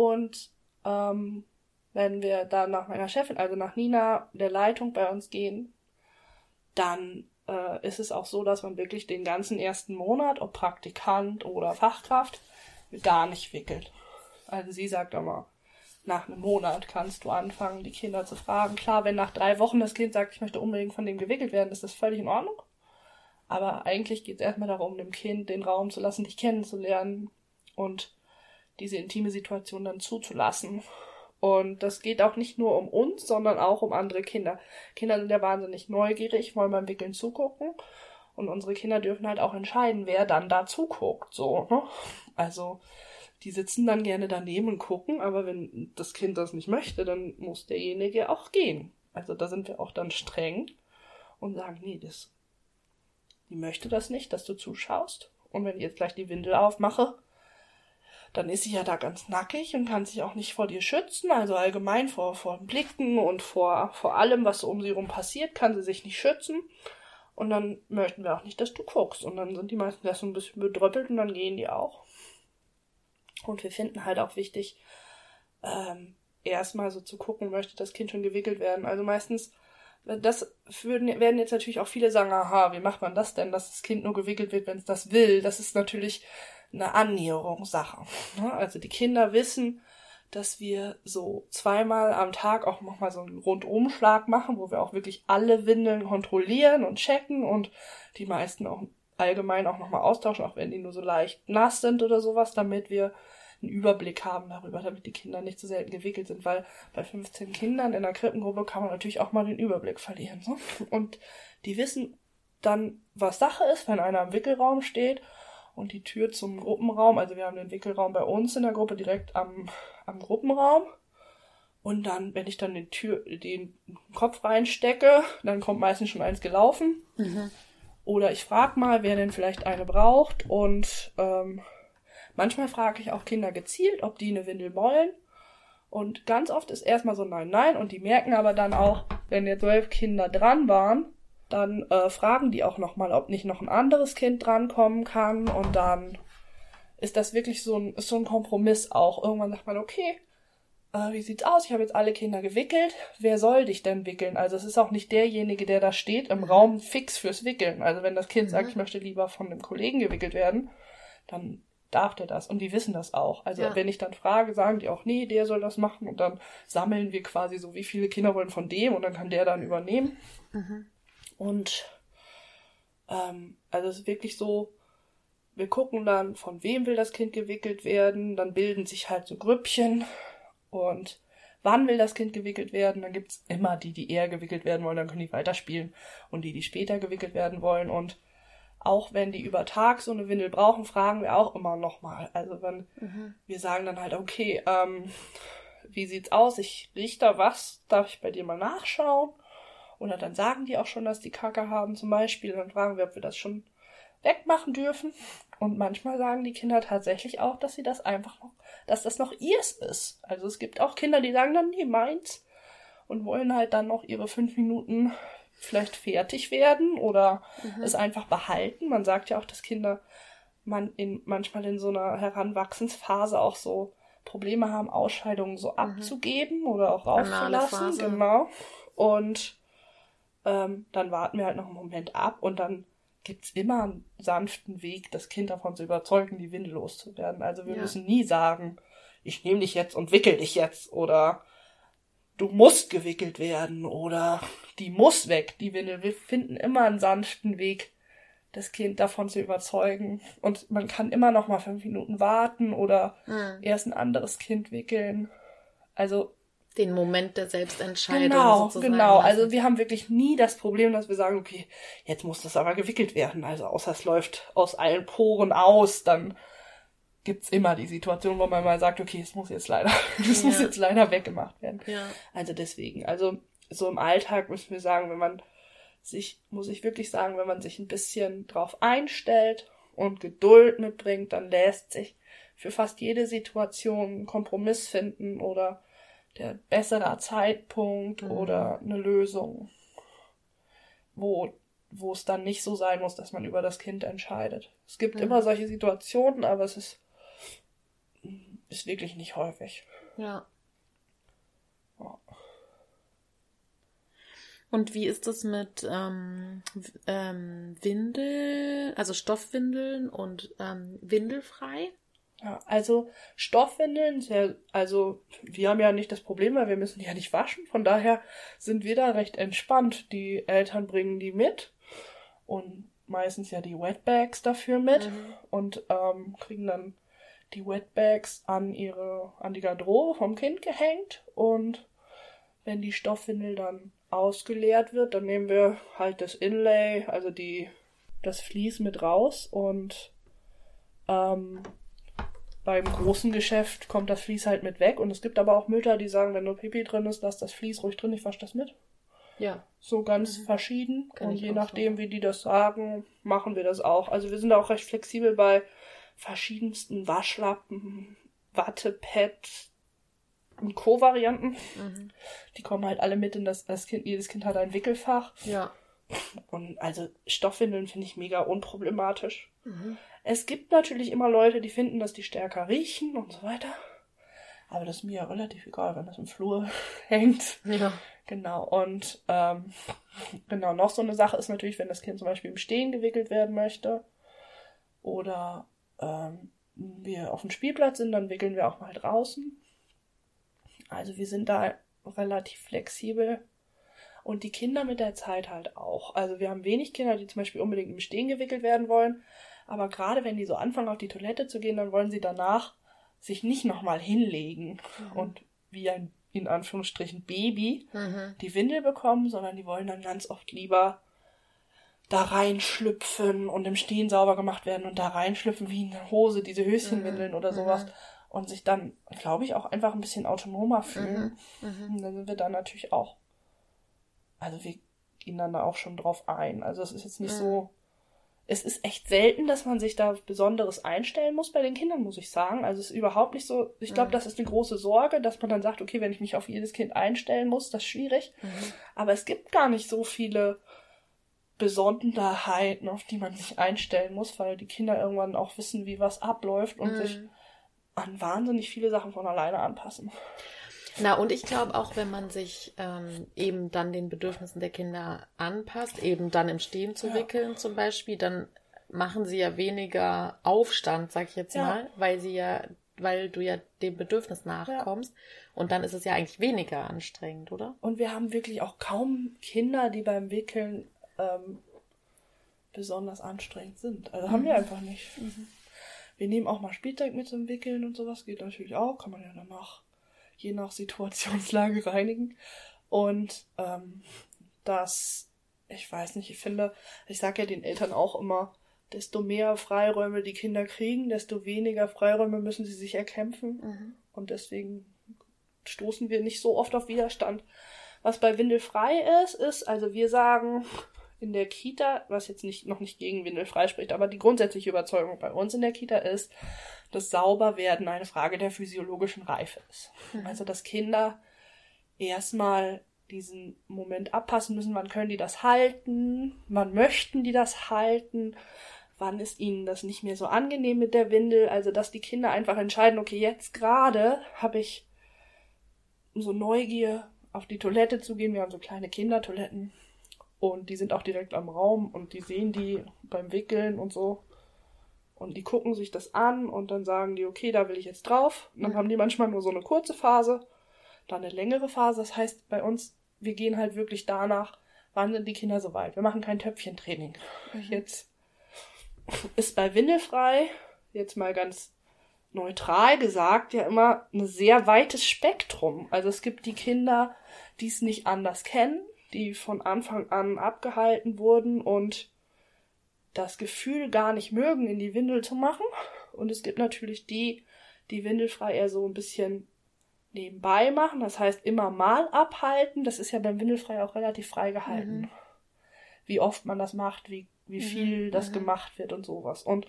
Speaker 3: Und ähm, wenn wir dann nach meiner Chefin, also nach Nina, der Leitung bei uns gehen, dann äh, ist es auch so, dass man wirklich den ganzen ersten Monat, ob Praktikant oder Fachkraft, gar nicht wickelt. Also sie sagt immer, nach einem Monat kannst du anfangen, die Kinder zu fragen. Klar, wenn nach drei Wochen das Kind sagt, ich möchte unbedingt von dem gewickelt werden, ist das völlig in Ordnung. Aber eigentlich geht es erstmal darum, dem Kind den Raum zu lassen, dich kennenzulernen und diese intime Situation dann zuzulassen. Und das geht auch nicht nur um uns, sondern auch um andere Kinder. Kinder sind ja wahnsinnig neugierig, wollen beim Wickeln zugucken. Und unsere Kinder dürfen halt auch entscheiden, wer dann da zuguckt. So, ne? Also, die sitzen dann gerne daneben und gucken, aber wenn das Kind das nicht möchte, dann muss derjenige auch gehen. Also da sind wir auch dann streng und sagen, nee, das, die möchte das nicht, dass du zuschaust. Und wenn ich jetzt gleich die Windel aufmache, dann ist sie ja da ganz nackig und kann sich auch nicht vor dir schützen. Also allgemein vor, vor Blicken und vor, vor allem, was um sie rum passiert, kann sie sich nicht schützen. Und dann möchten wir auch nicht, dass du guckst. Und dann sind die meisten erst so ein bisschen bedröppelt und dann gehen die auch. Und wir finden halt auch wichtig, ähm, erstmal so zu gucken, möchte das Kind schon gewickelt werden. Also meistens, das würden, werden jetzt natürlich auch viele sagen, aha, wie macht man das denn, dass das Kind nur gewickelt wird, wenn es das will? Das ist natürlich eine Annäherungssache. Ne? Also die Kinder wissen, dass wir so zweimal am Tag auch nochmal so einen Rundumschlag machen, wo wir auch wirklich alle Windeln kontrollieren und checken und die meisten auch allgemein auch nochmal austauschen, auch wenn die nur so leicht nass sind oder sowas, damit wir einen Überblick haben darüber, damit die Kinder nicht so selten gewickelt sind, weil bei 15 Kindern in der Krippengruppe kann man natürlich auch mal den Überblick verlieren. So. Und die wissen dann, was Sache ist, wenn einer im Wickelraum steht und die Tür zum Gruppenraum, also wir haben den Wickelraum bei uns in der Gruppe direkt am, am Gruppenraum. Und dann, wenn ich dann den Tür, den Kopf reinstecke, dann kommt meistens schon eins gelaufen. Mhm. Oder ich frage mal, wer denn vielleicht eine braucht. Und ähm, manchmal frage ich auch Kinder gezielt, ob die eine Windel wollen. Und ganz oft ist erstmal so Nein, Nein. Und die merken aber dann auch, wenn jetzt zwölf Kinder dran waren, dann äh, fragen die auch nochmal, ob nicht noch ein anderes Kind drankommen kann. Und dann ist das wirklich so ein, ist so ein Kompromiss auch. Irgendwann sagt man, okay, äh, wie sieht's aus? Ich habe jetzt alle Kinder gewickelt. Wer soll dich denn wickeln? Also es ist auch nicht derjenige, der da steht im Raum fix fürs Wickeln. Also wenn das Kind mhm. sagt, ich möchte lieber von einem Kollegen gewickelt werden, dann darf der das. Und die wissen das auch. Also ja. wenn ich dann frage, sagen die auch, nee, der soll das machen. Und dann sammeln wir quasi so, wie viele Kinder wollen von dem und dann kann der dann übernehmen. Mhm. Und ähm, also es ist wirklich so, wir gucken dann, von wem will das Kind gewickelt werden. Dann bilden sich halt so Grüppchen und wann will das Kind gewickelt werden? Dann gibt's immer die, die eher gewickelt werden wollen, dann können die weiterspielen. Und die, die später gewickelt werden wollen. Und auch wenn die über Tag so eine Windel brauchen, fragen wir auch immer nochmal. Also wenn mhm. wir sagen dann halt, okay, ähm, wie sieht's aus? Ich riech da was, darf ich bei dir mal nachschauen? Oder dann sagen die auch schon, dass die Kacke haben zum Beispiel. Dann fragen wir, ob wir das schon wegmachen dürfen. Und manchmal sagen die Kinder tatsächlich auch, dass sie das einfach noch, dass das noch ihrs ist. Also es gibt auch Kinder, die sagen dann, nee, meins. Und wollen halt dann noch ihre fünf Minuten vielleicht fertig werden oder mhm. es einfach behalten. Man sagt ja auch, dass Kinder man in, manchmal in so einer Heranwachsensphase auch so Probleme haben, Ausscheidungen so mhm. abzugeben oder auch rauszulassen. Genau. Und ähm, dann warten wir halt noch einen Moment ab und dann gibt's immer einen sanften Weg, das Kind davon zu überzeugen, die Windel loszuwerden. Also wir ja. müssen nie sagen, ich nehme dich jetzt und wickel dich jetzt oder du musst gewickelt werden oder die muss weg, die Windel. Wir finden immer einen sanften Weg, das Kind davon zu überzeugen. Und man kann immer noch mal fünf Minuten warten oder mhm. erst ein anderes Kind wickeln. Also
Speaker 2: den Moment der Selbstentscheidung
Speaker 3: genau, sozusagen. Genau, also wir haben wirklich nie das Problem, dass wir sagen, okay, jetzt muss das aber gewickelt werden. Also außer es läuft aus allen Poren aus, dann gibt's immer die Situation, wo man mal sagt, okay, es muss jetzt leider, [LAUGHS] es ja. muss jetzt leider weggemacht werden. Ja. Also deswegen, also so im Alltag müssen wir sagen, wenn man sich, muss ich wirklich sagen, wenn man sich ein bisschen drauf einstellt und Geduld mitbringt, dann lässt sich für fast jede Situation einen Kompromiss finden oder der bessere Zeitpunkt mhm. oder eine Lösung, wo, wo es dann nicht so sein muss, dass man über das Kind entscheidet. Es gibt mhm. immer solche Situationen, aber es ist, ist wirklich nicht häufig.
Speaker 2: Ja. Und wie ist das mit ähm, ähm, Windel, also Stoffwindeln und ähm, windelfrei?
Speaker 3: Ja, also Stoffwindeln, sehr, also wir haben ja nicht das Problem, weil wir müssen die ja nicht waschen. Von daher sind wir da recht entspannt. Die Eltern bringen die mit und meistens ja die Wetbags dafür mit
Speaker 2: Mhm.
Speaker 3: und ähm, kriegen dann die Wetbags an ihre an die Garderobe vom Kind gehängt und wenn die Stoffwindel dann ausgeleert wird, dann nehmen wir halt das Inlay, also die das Vlies mit raus und ähm, beim großen Geschäft kommt das Vlies halt mit weg und es gibt aber auch Mütter, die sagen, wenn nur Pipi drin ist, lass das Vlies ruhig drin, ich wasche das mit.
Speaker 2: Ja.
Speaker 3: So ganz verschieden.
Speaker 2: Kann
Speaker 3: und je nachdem, wie die das sagen, machen wir das auch. Also wir sind auch recht flexibel bei verschiedensten Waschlappen, Wattepad und Co-Varianten.
Speaker 2: Mhm.
Speaker 3: Die kommen halt alle mit in das, das Kind, jedes Kind hat ein Wickelfach.
Speaker 2: Ja.
Speaker 3: Und also Stoffwindeln finde ich mega unproblematisch.
Speaker 2: Mhm.
Speaker 3: Es gibt natürlich immer Leute, die finden, dass die stärker riechen und so weiter. Aber das ist mir ja relativ egal, wenn das im Flur [LAUGHS] hängt.
Speaker 2: Ja.
Speaker 3: Genau, und ähm, [LAUGHS] genau, noch so eine Sache ist natürlich, wenn das Kind zum Beispiel im Stehen gewickelt werden möchte oder ähm, wir auf dem Spielplatz sind, dann wickeln wir auch mal draußen. Also wir sind da relativ flexibel. Und die Kinder mit der Zeit halt auch. Also wir haben wenig Kinder, die zum Beispiel unbedingt im Stehen gewickelt werden wollen. Aber gerade wenn die so anfangen, auf die Toilette zu gehen, dann wollen sie danach sich nicht nochmal hinlegen und wie ein, in Anführungsstrichen, Baby
Speaker 2: Mhm.
Speaker 3: die Windel bekommen, sondern die wollen dann ganz oft lieber da reinschlüpfen und im Stehen sauber gemacht werden und da reinschlüpfen wie eine Hose, diese Höschenwindeln oder sowas. Und sich dann, glaube ich, auch einfach ein bisschen autonomer fühlen.
Speaker 2: Mhm.
Speaker 3: Und dann sind wir da natürlich auch, also wir gehen dann da auch schon drauf ein. Also es ist jetzt nicht so, es ist echt selten, dass man sich da Besonderes einstellen muss bei den Kindern, muss ich sagen. Also es ist überhaupt nicht so, ich glaube, das ist eine große Sorge, dass man dann sagt, okay, wenn ich mich auf jedes Kind einstellen muss, das ist schwierig. Aber es gibt gar nicht so viele Besonderheiten, auf die man sich einstellen muss, weil die Kinder irgendwann auch wissen, wie was abläuft und sich an wahnsinnig viele Sachen von alleine anpassen.
Speaker 2: Na, und ich glaube auch, wenn man sich ähm, eben dann den Bedürfnissen der Kinder anpasst, eben dann im Stehen zu
Speaker 3: Ja.
Speaker 2: wickeln zum Beispiel, dann machen sie ja weniger Aufstand, sag ich jetzt
Speaker 3: Ja.
Speaker 2: mal, weil sie ja, weil du ja dem Bedürfnis nachkommst. Und dann ist es ja eigentlich weniger anstrengend, oder?
Speaker 3: Und wir haben wirklich auch kaum Kinder, die beim Wickeln ähm, besonders anstrengend sind. Also haben wir einfach nicht. Wir nehmen auch mal Spielzeug mit zum Wickeln und sowas. Geht natürlich auch. Kann man ja danach je nach Situationslage [LAUGHS] reinigen. Und ähm, das, ich weiß nicht, ich finde, ich sage ja den Eltern auch immer, desto mehr Freiräume die Kinder kriegen, desto weniger Freiräume müssen sie sich erkämpfen. Und deswegen stoßen wir nicht so oft auf Widerstand. Was bei Windelfrei ist, ist, also wir sagen in der Kita, was jetzt nicht, noch nicht gegen Windelfrei spricht, aber die grundsätzliche Überzeugung bei uns in der Kita ist, dass Sauberwerden eine Frage der physiologischen Reife ist. Also, dass Kinder erstmal diesen Moment abpassen müssen, wann können die das halten, wann möchten die das halten, wann ist ihnen das nicht mehr so angenehm mit der Windel, also dass die Kinder einfach entscheiden, okay, jetzt gerade habe ich so Neugier, auf die Toilette zu gehen. Wir haben so kleine Kindertoiletten und die sind auch direkt am Raum und die sehen die beim Wickeln und so. Und die gucken sich das an und dann sagen die, okay, da will ich jetzt drauf. Und dann haben die manchmal nur so eine kurze Phase, dann eine längere Phase. Das heißt, bei uns, wir gehen halt wirklich danach, wann sind die Kinder soweit. Wir machen kein Töpfchentraining. Jetzt ist bei Windelfrei, jetzt mal ganz neutral gesagt, ja immer ein sehr weites Spektrum. Also es gibt die Kinder, die es nicht anders kennen, die von Anfang an abgehalten wurden und das Gefühl gar nicht mögen, in die Windel zu machen. Und es gibt natürlich die, die windelfrei eher so ein bisschen nebenbei machen. Das heißt, immer mal abhalten. Das ist ja beim Windelfrei auch relativ frei gehalten. Wie oft man das macht, wie, wie viel das gemacht wird und sowas. Und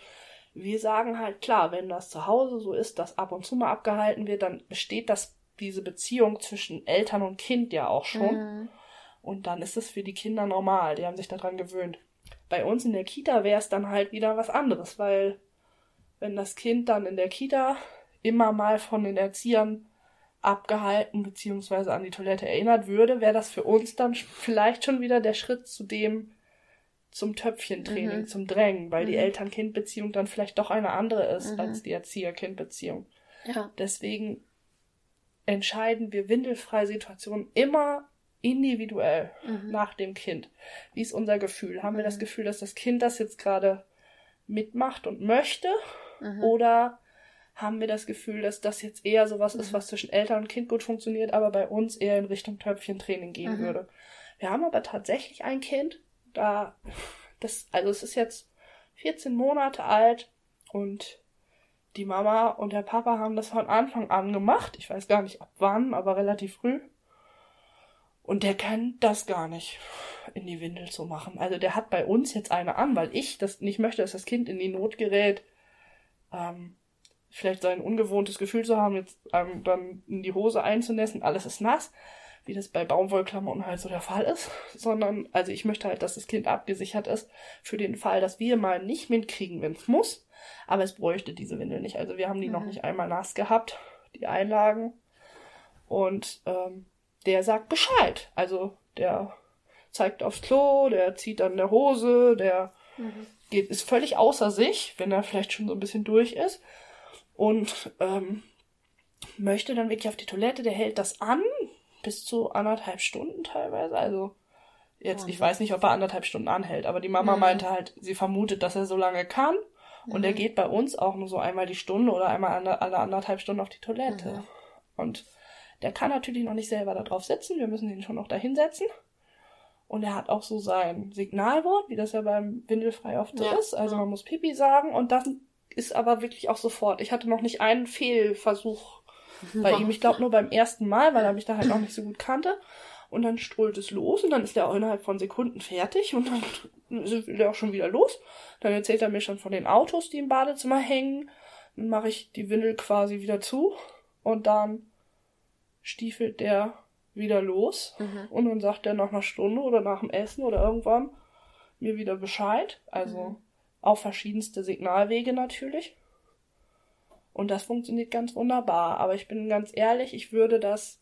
Speaker 3: wir sagen halt, klar, wenn das zu Hause so ist, dass ab und zu mal abgehalten wird, dann besteht das, diese Beziehung zwischen Eltern und Kind ja auch schon. Und dann ist es für die Kinder normal. Die haben sich daran gewöhnt. Bei uns in der Kita wäre es dann halt wieder was anderes, weil wenn das Kind dann in der Kita immer mal von den Erziehern abgehalten bzw. an die Toilette erinnert würde, wäre das für uns dann vielleicht schon wieder der Schritt zu dem, zum Töpfchentraining,
Speaker 2: Mhm.
Speaker 3: zum Drängen, weil die
Speaker 2: Mhm.
Speaker 3: Eltern-Kind-Beziehung dann vielleicht doch eine andere ist
Speaker 2: Mhm.
Speaker 3: als die Erzieher-Kind-Beziehung.
Speaker 2: Ja.
Speaker 3: Deswegen entscheiden wir Windelfrei-Situationen immer individuell
Speaker 2: Mhm.
Speaker 3: nach dem Kind. Wie ist unser Gefühl? Haben wir das
Speaker 2: Mhm.
Speaker 3: Gefühl, dass das Kind das jetzt gerade mitmacht und möchte?
Speaker 2: Mhm.
Speaker 3: Oder haben wir das Gefühl, dass das jetzt eher sowas ist,
Speaker 2: Mhm.
Speaker 3: was zwischen Eltern und Kind gut funktioniert, aber bei uns eher in Richtung Töpfchentraining gehen
Speaker 2: Mhm.
Speaker 3: würde? Wir haben aber tatsächlich ein Kind, da das, also es ist jetzt 14 Monate alt und die Mama und der Papa haben das von Anfang an gemacht. Ich weiß gar nicht ab wann, aber relativ früh. Und der kann das gar nicht in die Windel zu machen. Also der hat bei uns jetzt eine an, weil ich das nicht möchte, dass das Kind in die Not gerät, ähm, vielleicht sein ungewohntes Gefühl zu haben, jetzt ähm, dann in die Hose einzunässen, alles ist nass, wie das bei Baumwollklamotten halt so der Fall ist, [LAUGHS] sondern, also ich möchte halt, dass das Kind abgesichert ist für den Fall, dass wir mal nicht mitkriegen, wenn es muss, aber es bräuchte diese Windel nicht. Also wir haben die noch
Speaker 2: Mhm.
Speaker 3: nicht einmal nass gehabt, die Einlagen. Und ähm, der sagt Bescheid. Also der zeigt aufs Klo, der zieht an der Hose, der
Speaker 2: Mhm.
Speaker 3: geht, ist völlig außer sich, wenn er vielleicht schon so ein bisschen durch ist. Und ähm, möchte dann wirklich auf die Toilette, der hält das an, bis zu anderthalb Stunden teilweise. Also jetzt, ich weiß nicht, ob er anderthalb Stunden anhält, aber die Mama
Speaker 2: Mhm.
Speaker 3: meinte halt, sie vermutet, dass er so lange kann. Und er
Speaker 2: Mhm.
Speaker 3: geht bei uns auch nur so einmal die Stunde oder einmal alle anderthalb Stunden auf die Toilette.
Speaker 2: Mhm.
Speaker 3: Und der kann natürlich noch nicht selber da drauf sitzen. Wir müssen ihn schon noch da hinsetzen. Und er hat auch so sein Signalwort, wie das ja beim Windelfrei oft so
Speaker 2: Ja,
Speaker 3: ist. Also man muss Pipi sagen und das ist aber wirklich auch sofort. Ich hatte noch nicht einen Fehlversuch [LAUGHS] bei ihm. Ich glaube nur beim ersten Mal, weil er mich da halt noch nicht so gut kannte. Und dann strölt es los und dann ist er auch innerhalb von Sekunden fertig und dann [LAUGHS] sind wir auch schon wieder los. Dann erzählt er mir schon von den Autos, die im Badezimmer hängen. Dann mache ich die Windel quasi wieder zu und dann stiefelt der wieder los.
Speaker 2: Mhm.
Speaker 3: Und dann sagt er nach einer Stunde oder nach dem Essen oder irgendwann mir wieder Bescheid. Also
Speaker 2: Mhm.
Speaker 3: auf verschiedenste Signalwege natürlich. Und das funktioniert ganz wunderbar. Aber ich bin ganz ehrlich, ich würde das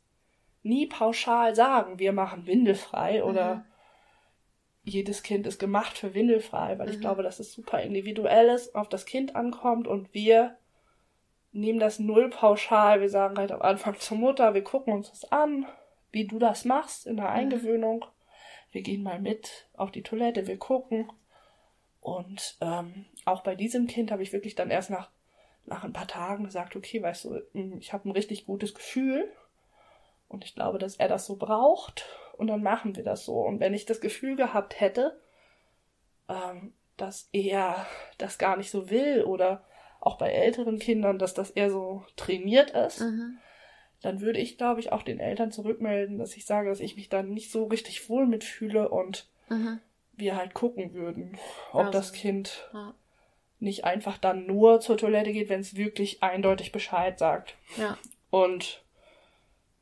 Speaker 3: nie pauschal sagen, wir machen windelfrei oder
Speaker 2: Mhm.
Speaker 3: jedes Kind ist gemacht für windelfrei, weil ich
Speaker 2: Mhm.
Speaker 3: glaube, dass es super individuell ist, auf das Kind ankommt und wir nehmen das null pauschal. Wir sagen halt am Anfang zur Mutter, wir gucken uns das an, wie du das machst in der Eingewöhnung. Wir gehen mal mit auf die Toilette, wir gucken. Und ähm, auch bei diesem Kind habe ich wirklich dann erst nach, nach ein paar Tagen gesagt, okay, weißt du, mm, ich habe ein richtig gutes Gefühl und ich glaube, dass er das so braucht und dann machen wir das so. Und wenn ich das Gefühl gehabt hätte, ähm, dass er das gar nicht so will oder auch bei älteren Kindern, dass das eher so trainiert ist,
Speaker 2: Mhm.
Speaker 3: dann würde ich, glaube ich, auch den Eltern zurückmelden, dass ich sage, dass ich mich dann nicht so richtig wohl mitfühle und
Speaker 2: Mhm.
Speaker 3: wir halt gucken würden, ob
Speaker 2: Also,
Speaker 3: das Kind
Speaker 2: Ja.
Speaker 3: nicht einfach dann nur zur Toilette geht, wenn es wirklich eindeutig Bescheid sagt.
Speaker 2: ja.
Speaker 3: Und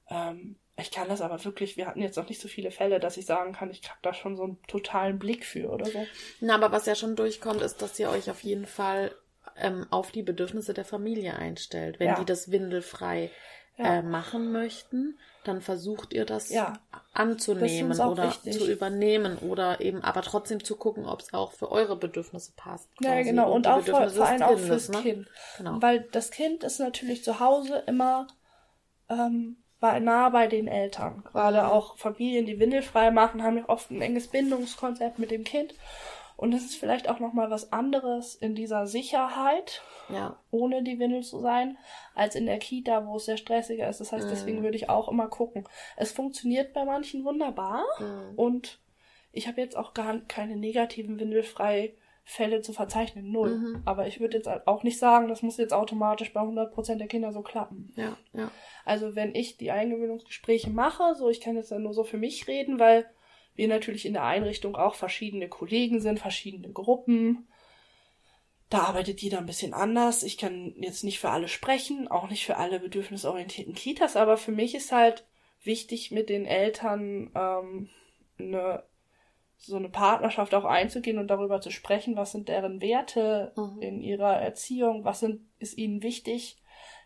Speaker 3: ähm, ich kann das aber wirklich, wir hatten jetzt noch nicht so viele Fälle, dass ich sagen kann, ich habe da schon so einen totalen Blick für oder so.
Speaker 2: Na, aber was ja schon durchkommt, ist, dass ihr euch auf jeden Fall ähm, auf die Bedürfnisse der Familie einstellt. Wenn
Speaker 3: Ja.
Speaker 2: die das windelfrei
Speaker 3: Ja.
Speaker 2: äh, machen möchten, dann versucht ihr das
Speaker 3: Ja.
Speaker 2: anzunehmen
Speaker 3: Das
Speaker 2: oder
Speaker 3: wichtig.
Speaker 2: zu übernehmen oder eben aber trotzdem zu gucken, ob es auch für eure Bedürfnisse passt.
Speaker 3: Ja,
Speaker 2: quasi
Speaker 3: genau. Und,
Speaker 2: die
Speaker 3: auch vor, vor allem auch fürs
Speaker 2: ne?
Speaker 3: Kind.
Speaker 2: Genau.
Speaker 3: Weil das Kind ist natürlich zu Hause immer ähm, bei, nah bei den Eltern. Gerade
Speaker 2: Mhm.
Speaker 3: auch Familien, die windelfrei machen, haben ja oft ein enges Bindungskonzept mit dem Kind. Und es ist vielleicht auch nochmal was anderes in dieser Sicherheit,
Speaker 2: Ja.
Speaker 3: ohne die Windel zu sein, als in der Kita, wo es sehr stressiger ist. Das heißt, deswegen
Speaker 2: Mhm.
Speaker 3: würde ich auch immer gucken. Es funktioniert bei manchen wunderbar.
Speaker 2: Mhm.
Speaker 3: Und ich habe jetzt auch gar keine negativen windelfrei Fälle zu verzeichnen, null.
Speaker 2: Mhm.
Speaker 3: Aber ich würde jetzt auch nicht sagen, das muss jetzt automatisch bei 100% der Kinder so klappen.
Speaker 2: Ja, ja.
Speaker 3: Also wenn ich die Eingewöhnungsgespräche mache, so ich kann jetzt dann nur so für mich reden, weil wir natürlich in der Einrichtung auch verschiedene Kollegen sind, verschiedene Gruppen. Da arbeitet jeder ein bisschen anders. Ich kann jetzt nicht für alle sprechen, auch nicht für alle bedürfnisorientierten Kitas, aber für mich ist halt wichtig, mit den Eltern ähm, eine, so eine Partnerschaft auch einzugehen und darüber zu sprechen, was sind deren Werte
Speaker 2: Mhm.
Speaker 3: in ihrer Erziehung, was sind, ist ihnen wichtig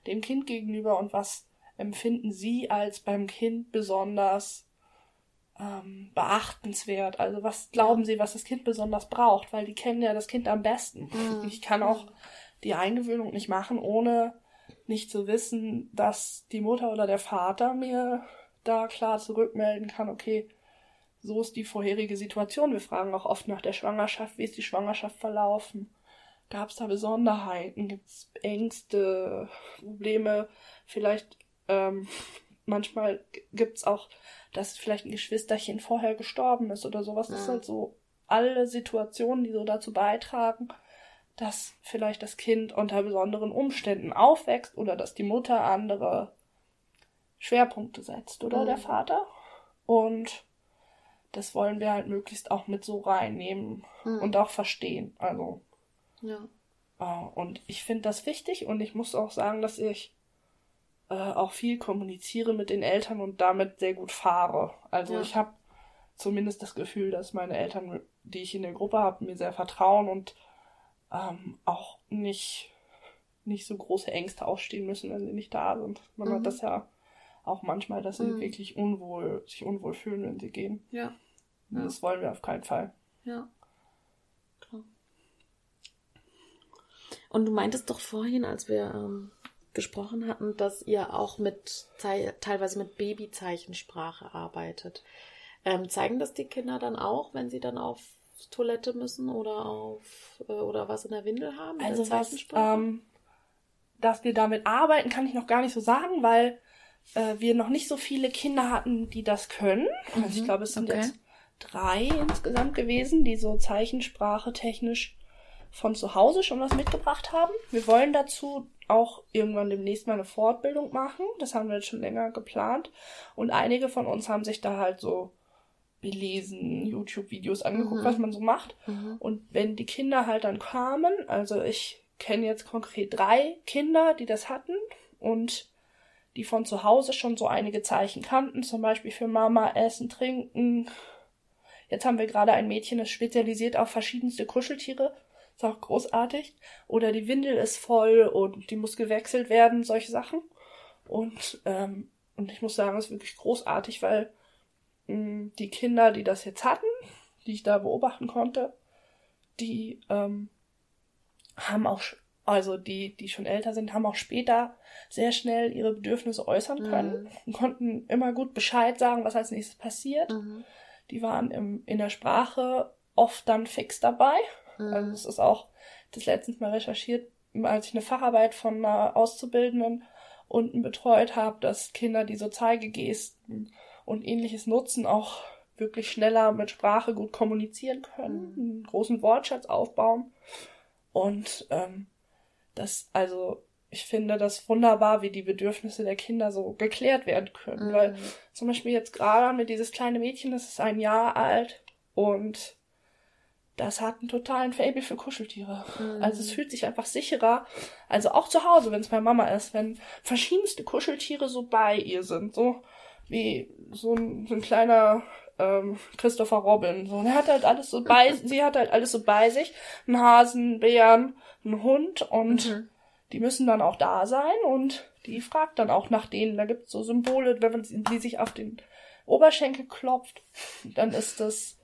Speaker 3: dem Kind gegenüber und was empfinden sie als beim Kind besonders ähm, beachtenswert. Also was glauben sie, was das Kind besonders braucht, weil die kennen ja das Kind am besten.
Speaker 2: Mhm. [LAUGHS]
Speaker 3: Ich kann auch die Eingewöhnung nicht machen, ohne nicht zu wissen, dass die Mutter oder der Vater mir da klar zurückmelden kann, okay, so ist die vorherige Situation. Wir fragen auch oft nach der Schwangerschaft, wie ist die Schwangerschaft verlaufen? Gab es da Besonderheiten? Gibt es Ängste, Probleme? Vielleicht ähm, [LAUGHS] manchmal gibt es auch, dass vielleicht ein Geschwisterchen vorher gestorben ist oder sowas. Das sind halt so alle Situationen, die so dazu beitragen, dass vielleicht das Kind unter besonderen Umständen aufwächst oder dass die Mutter andere Schwerpunkte setzt oder
Speaker 2: Mhm.
Speaker 3: der Vater. Und das wollen wir halt möglichst auch mit so reinnehmen
Speaker 2: Mhm.
Speaker 3: und auch verstehen. Also,
Speaker 2: Ja.
Speaker 3: äh, und ich finde das wichtig und ich muss auch sagen, dass ich äh, auch viel kommuniziere mit den Eltern und damit sehr gut fahre. Also
Speaker 2: Ja.
Speaker 3: ich habe zumindest das Gefühl, dass meine Eltern, die ich in der Gruppe habe, mir sehr vertrauen und ähm, auch nicht, nicht so große Ängste ausstehen müssen, wenn sie nicht da sind. Man
Speaker 2: Mhm.
Speaker 3: hat das ja auch manchmal, dass sie
Speaker 2: Mhm.
Speaker 3: wirklich unwohl, sich unwohl fühlen, wenn sie gehen.
Speaker 2: Ja. Ja.
Speaker 3: Das wollen wir auf keinen Fall.
Speaker 2: Ja. Klar. Und du meintest doch vorhin, als wir ähm, gesprochen hatten, dass ihr auch mit teilweise mit Babyzeichensprache arbeitet. Ähm, zeigen das die Kinder dann auch, wenn sie dann auf Toilette müssen oder auf äh, oder was in der Windel haben?
Speaker 3: Also was, ähm, dass wir damit arbeiten, kann ich noch gar nicht so sagen, weil äh, wir noch nicht so viele Kinder hatten, die das können. Also ich
Speaker 2: Mhm,
Speaker 3: glaube, es sind
Speaker 2: okay.
Speaker 3: jetzt drei insgesamt gewesen, die so Zeichensprache technisch von zu Hause schon was mitgebracht haben. Wir wollen dazu auch irgendwann demnächst mal eine Fortbildung machen. Das haben wir jetzt schon länger geplant. Und einige von uns haben sich da halt so belesen, YouTube-Videos angeguckt,
Speaker 2: Mhm.
Speaker 3: was man so macht.
Speaker 2: Mhm.
Speaker 3: Und wenn die Kinder halt dann kamen, also ich kenne jetzt konkret drei Kinder, die das hatten und die von zu Hause schon so einige Zeichen kannten, zum Beispiel für Mama, Essen, Trinken. Jetzt haben wir gerade ein Mädchen, das spezialisiert auf verschiedenste Kuscheltiere. Ist auch großartig. Oder die Windel ist voll und die muss gewechselt werden, solche Sachen. Und, ähm, und ich muss sagen, es ist wirklich großartig, weil mh, die Kinder, die das jetzt hatten, die ich da beobachten konnte, die ähm, haben auch, also die, die schon älter sind, haben auch später sehr schnell ihre Bedürfnisse äußern können
Speaker 2: Mhm.
Speaker 3: und konnten immer gut Bescheid sagen, was als nächstes passiert.
Speaker 2: Mhm.
Speaker 3: Die waren im, in der Sprache oft dann fix dabei. Also
Speaker 2: Mhm.
Speaker 3: es ist auch das letztens mal recherchiert, als ich eine Facharbeit von einer Auszubildenden unten betreut habe, dass Kinder, die so Zeigegesten und ähnliches nutzen, auch wirklich schneller mit Sprache gut kommunizieren können, einen großen Wortschatz aufbauen. Und ähm, das, also ich finde das wunderbar, wie die Bedürfnisse der Kinder so geklärt werden können.
Speaker 2: Mhm.
Speaker 3: Weil zum Beispiel jetzt gerade haben wir dieses kleine Mädchen, das ist ein Jahr alt und das hat einen totalen Faible für Kuscheltiere.
Speaker 2: Mhm.
Speaker 3: Also es fühlt sich einfach sicherer, also auch zu Hause, wenn es bei Mama ist, wenn verschiedenste Kuscheltiere so bei ihr sind, so wie so ein, so ein kleiner ähm, Christopher Robin. So, der hat halt alles so bei, [LAUGHS] sie hat halt alles so bei sich, einen Hasen, einen Bären, einen Hund und
Speaker 2: Mhm.
Speaker 3: die müssen dann auch da sein und die fragt dann auch nach denen. Da gibt es so Symbole, wenn man sie die sich auf den Oberschenkel klopft, dann ist das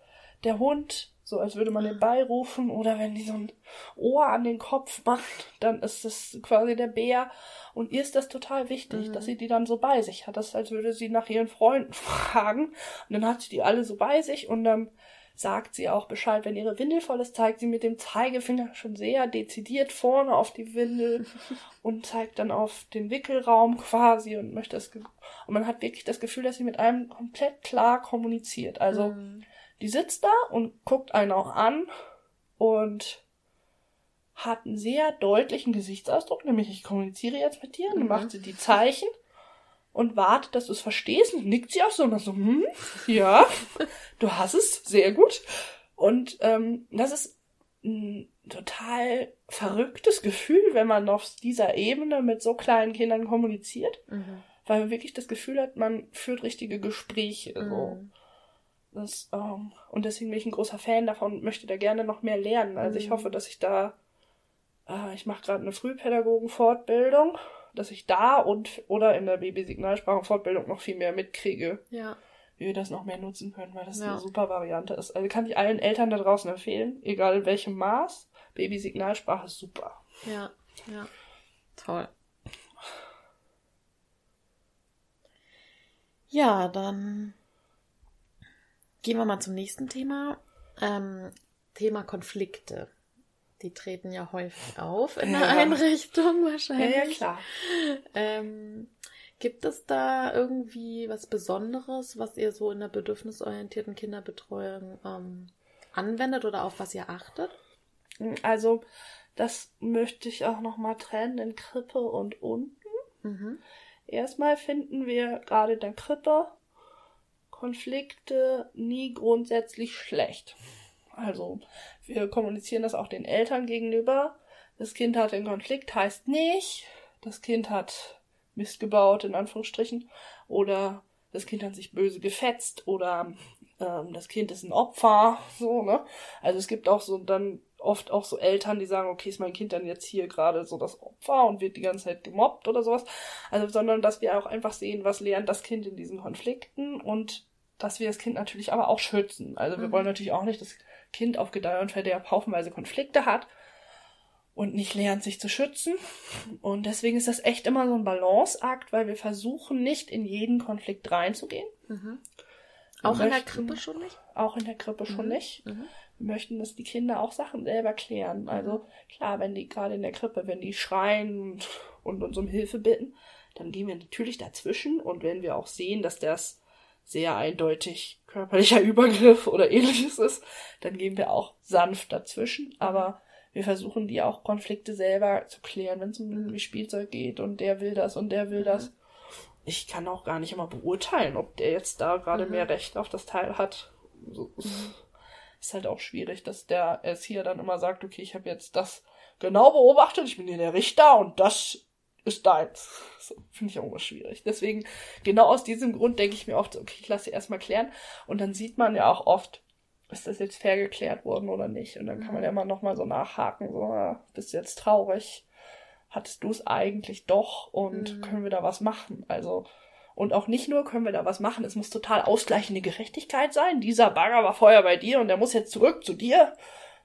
Speaker 3: der Hund, so als würde man den beirufen, oder wenn die so ein Ohr an den Kopf macht, dann ist das quasi der Bär. Und ihr ist das total wichtig,
Speaker 2: Mhm.
Speaker 3: dass sie die dann so bei sich hat. Das ist, als würde sie nach ihren Freunden [LAUGHS] fragen. Und dann hat sie die alle so bei sich und dann sagt sie auch Bescheid, wenn ihre Windel voll ist, zeigt sie mit dem Zeigefinger schon sehr dezidiert vorne auf die Windel [LAUGHS] und zeigt dann auf den Wickelraum quasi und möchte das. Und man hat wirklich das Gefühl, dass sie mit einem komplett klar kommuniziert. Also
Speaker 2: Mhm.
Speaker 3: Die sitzt da und guckt einen auch an und hat einen sehr deutlichen Gesichtsausdruck, nämlich ich kommuniziere jetzt mit dir, und dann
Speaker 2: Mhm.
Speaker 3: macht sie die Zeichen und wartet, dass du es verstehst und nickt sie auch so und dann so, hm, ja, du hast es, sehr gut. Und ähm, das ist ein total verrücktes Gefühl, wenn man auf dieser Ebene mit so kleinen Kindern kommuniziert,
Speaker 2: Mhm.
Speaker 3: weil man wirklich das Gefühl hat, man führt richtige Gespräche. So.
Speaker 2: Mhm.
Speaker 3: Das, ähm, und deswegen bin ich ein großer Fan davon und möchte da gerne noch mehr lernen. Also ich
Speaker 2: Mhm.
Speaker 3: hoffe, dass ich da, äh, ich mache gerade eine Frühpädagogen-Fortbildung, dass ich da und oder in der Babysignalsprache-Fortbildung noch viel mehr mitkriege,
Speaker 2: Ja.
Speaker 3: wie wir das noch mehr nutzen können, weil das
Speaker 2: Ja.
Speaker 3: eine super Variante ist. Also kann ich allen Eltern da draußen empfehlen, egal in welchem Maß. Babysignalsprache ist super.
Speaker 2: Ja, ja. Toll. Ja, dann gehen wir mal zum nächsten Thema. Ähm, Thema Konflikte. Die treten ja häufig auf in der
Speaker 3: Ja.
Speaker 2: Einrichtung wahrscheinlich.
Speaker 3: klar.
Speaker 2: Ähm, gibt es da irgendwie was Besonderes, was ihr so in der bedürfnisorientierten Kinderbetreuung ähm, anwendet oder auf was ihr achtet?
Speaker 3: Also, das möchte ich auch nochmal trennen in Krippe und unten.
Speaker 2: Mhm.
Speaker 3: Erstmal finden wir gerade in der Krippe Konflikte nie grundsätzlich schlecht. Also, wir kommunizieren das auch den Eltern gegenüber. Das Kind hat den Konflikt, heißt nicht, das Kind hat Mist gebaut, in Anführungsstrichen, oder das Kind hat sich böse gefetzt, oder ähm, das Kind ist ein Opfer, so, ne? Also es gibt auch so dann oft auch so Eltern, die sagen, okay, ist mein Kind dann jetzt hier gerade so das Opfer und wird die ganze Zeit gemobbt oder sowas. Also, sondern dass wir auch einfach sehen, was lernt das Kind in diesen Konflikten und dass wir das Kind natürlich aber auch schützen. Also wir
Speaker 2: Mhm.
Speaker 3: wollen natürlich auch nicht, dass das Kind auf Gedeih und Verderb haufenweise Konflikte hat und nicht lernt, sich zu schützen. Und deswegen ist das echt immer so ein Balanceakt, weil wir versuchen nicht in jeden Konflikt reinzugehen.
Speaker 2: Mhm. Auch in der
Speaker 3: möchten-
Speaker 2: Krippe schon nicht?
Speaker 3: Auch in der Krippe schon
Speaker 2: Mhm.
Speaker 3: nicht.
Speaker 2: Mhm.
Speaker 3: Wir möchten, dass die Kinder auch Sachen selber klären. Also klar, wenn die gerade in der Krippe, wenn die schreien und, und uns um Hilfe bitten, dann gehen wir natürlich dazwischen. Und wenn wir auch sehen, dass das sehr eindeutig körperlicher Übergriff oder ähnliches ist, dann gehen wir auch sanft dazwischen. Aber wir versuchen die auch Konflikte selber zu klären, wenn es um irgendwie Spielzeug geht und der will das und der will das. Ich kann auch gar nicht immer beurteilen, ob der jetzt da gerade
Speaker 2: Mhm.
Speaker 3: mehr Recht auf das Teil hat. So, ist halt auch schwierig, dass der es hier dann immer sagt, okay, ich habe jetzt das genau beobachtet, ich bin hier der Richter und das ist deins. So, finde ich auch immer schwierig. Deswegen, genau aus diesem Grund denke ich mir oft, okay, ich lasse sie erstmal klären. Und dann sieht man ja auch oft, ist das jetzt fair geklärt worden oder nicht. Und dann kann man ja immer nochmal so nachhaken, so, ah, bist du jetzt traurig? Hattest du es eigentlich doch? Und
Speaker 2: Mhm.
Speaker 3: können wir da was machen? Also, und auch nicht nur können wir da was machen, es muss total ausgleichende Gerechtigkeit sein. Dieser Bagger war vorher bei dir und der muss jetzt zurück zu dir.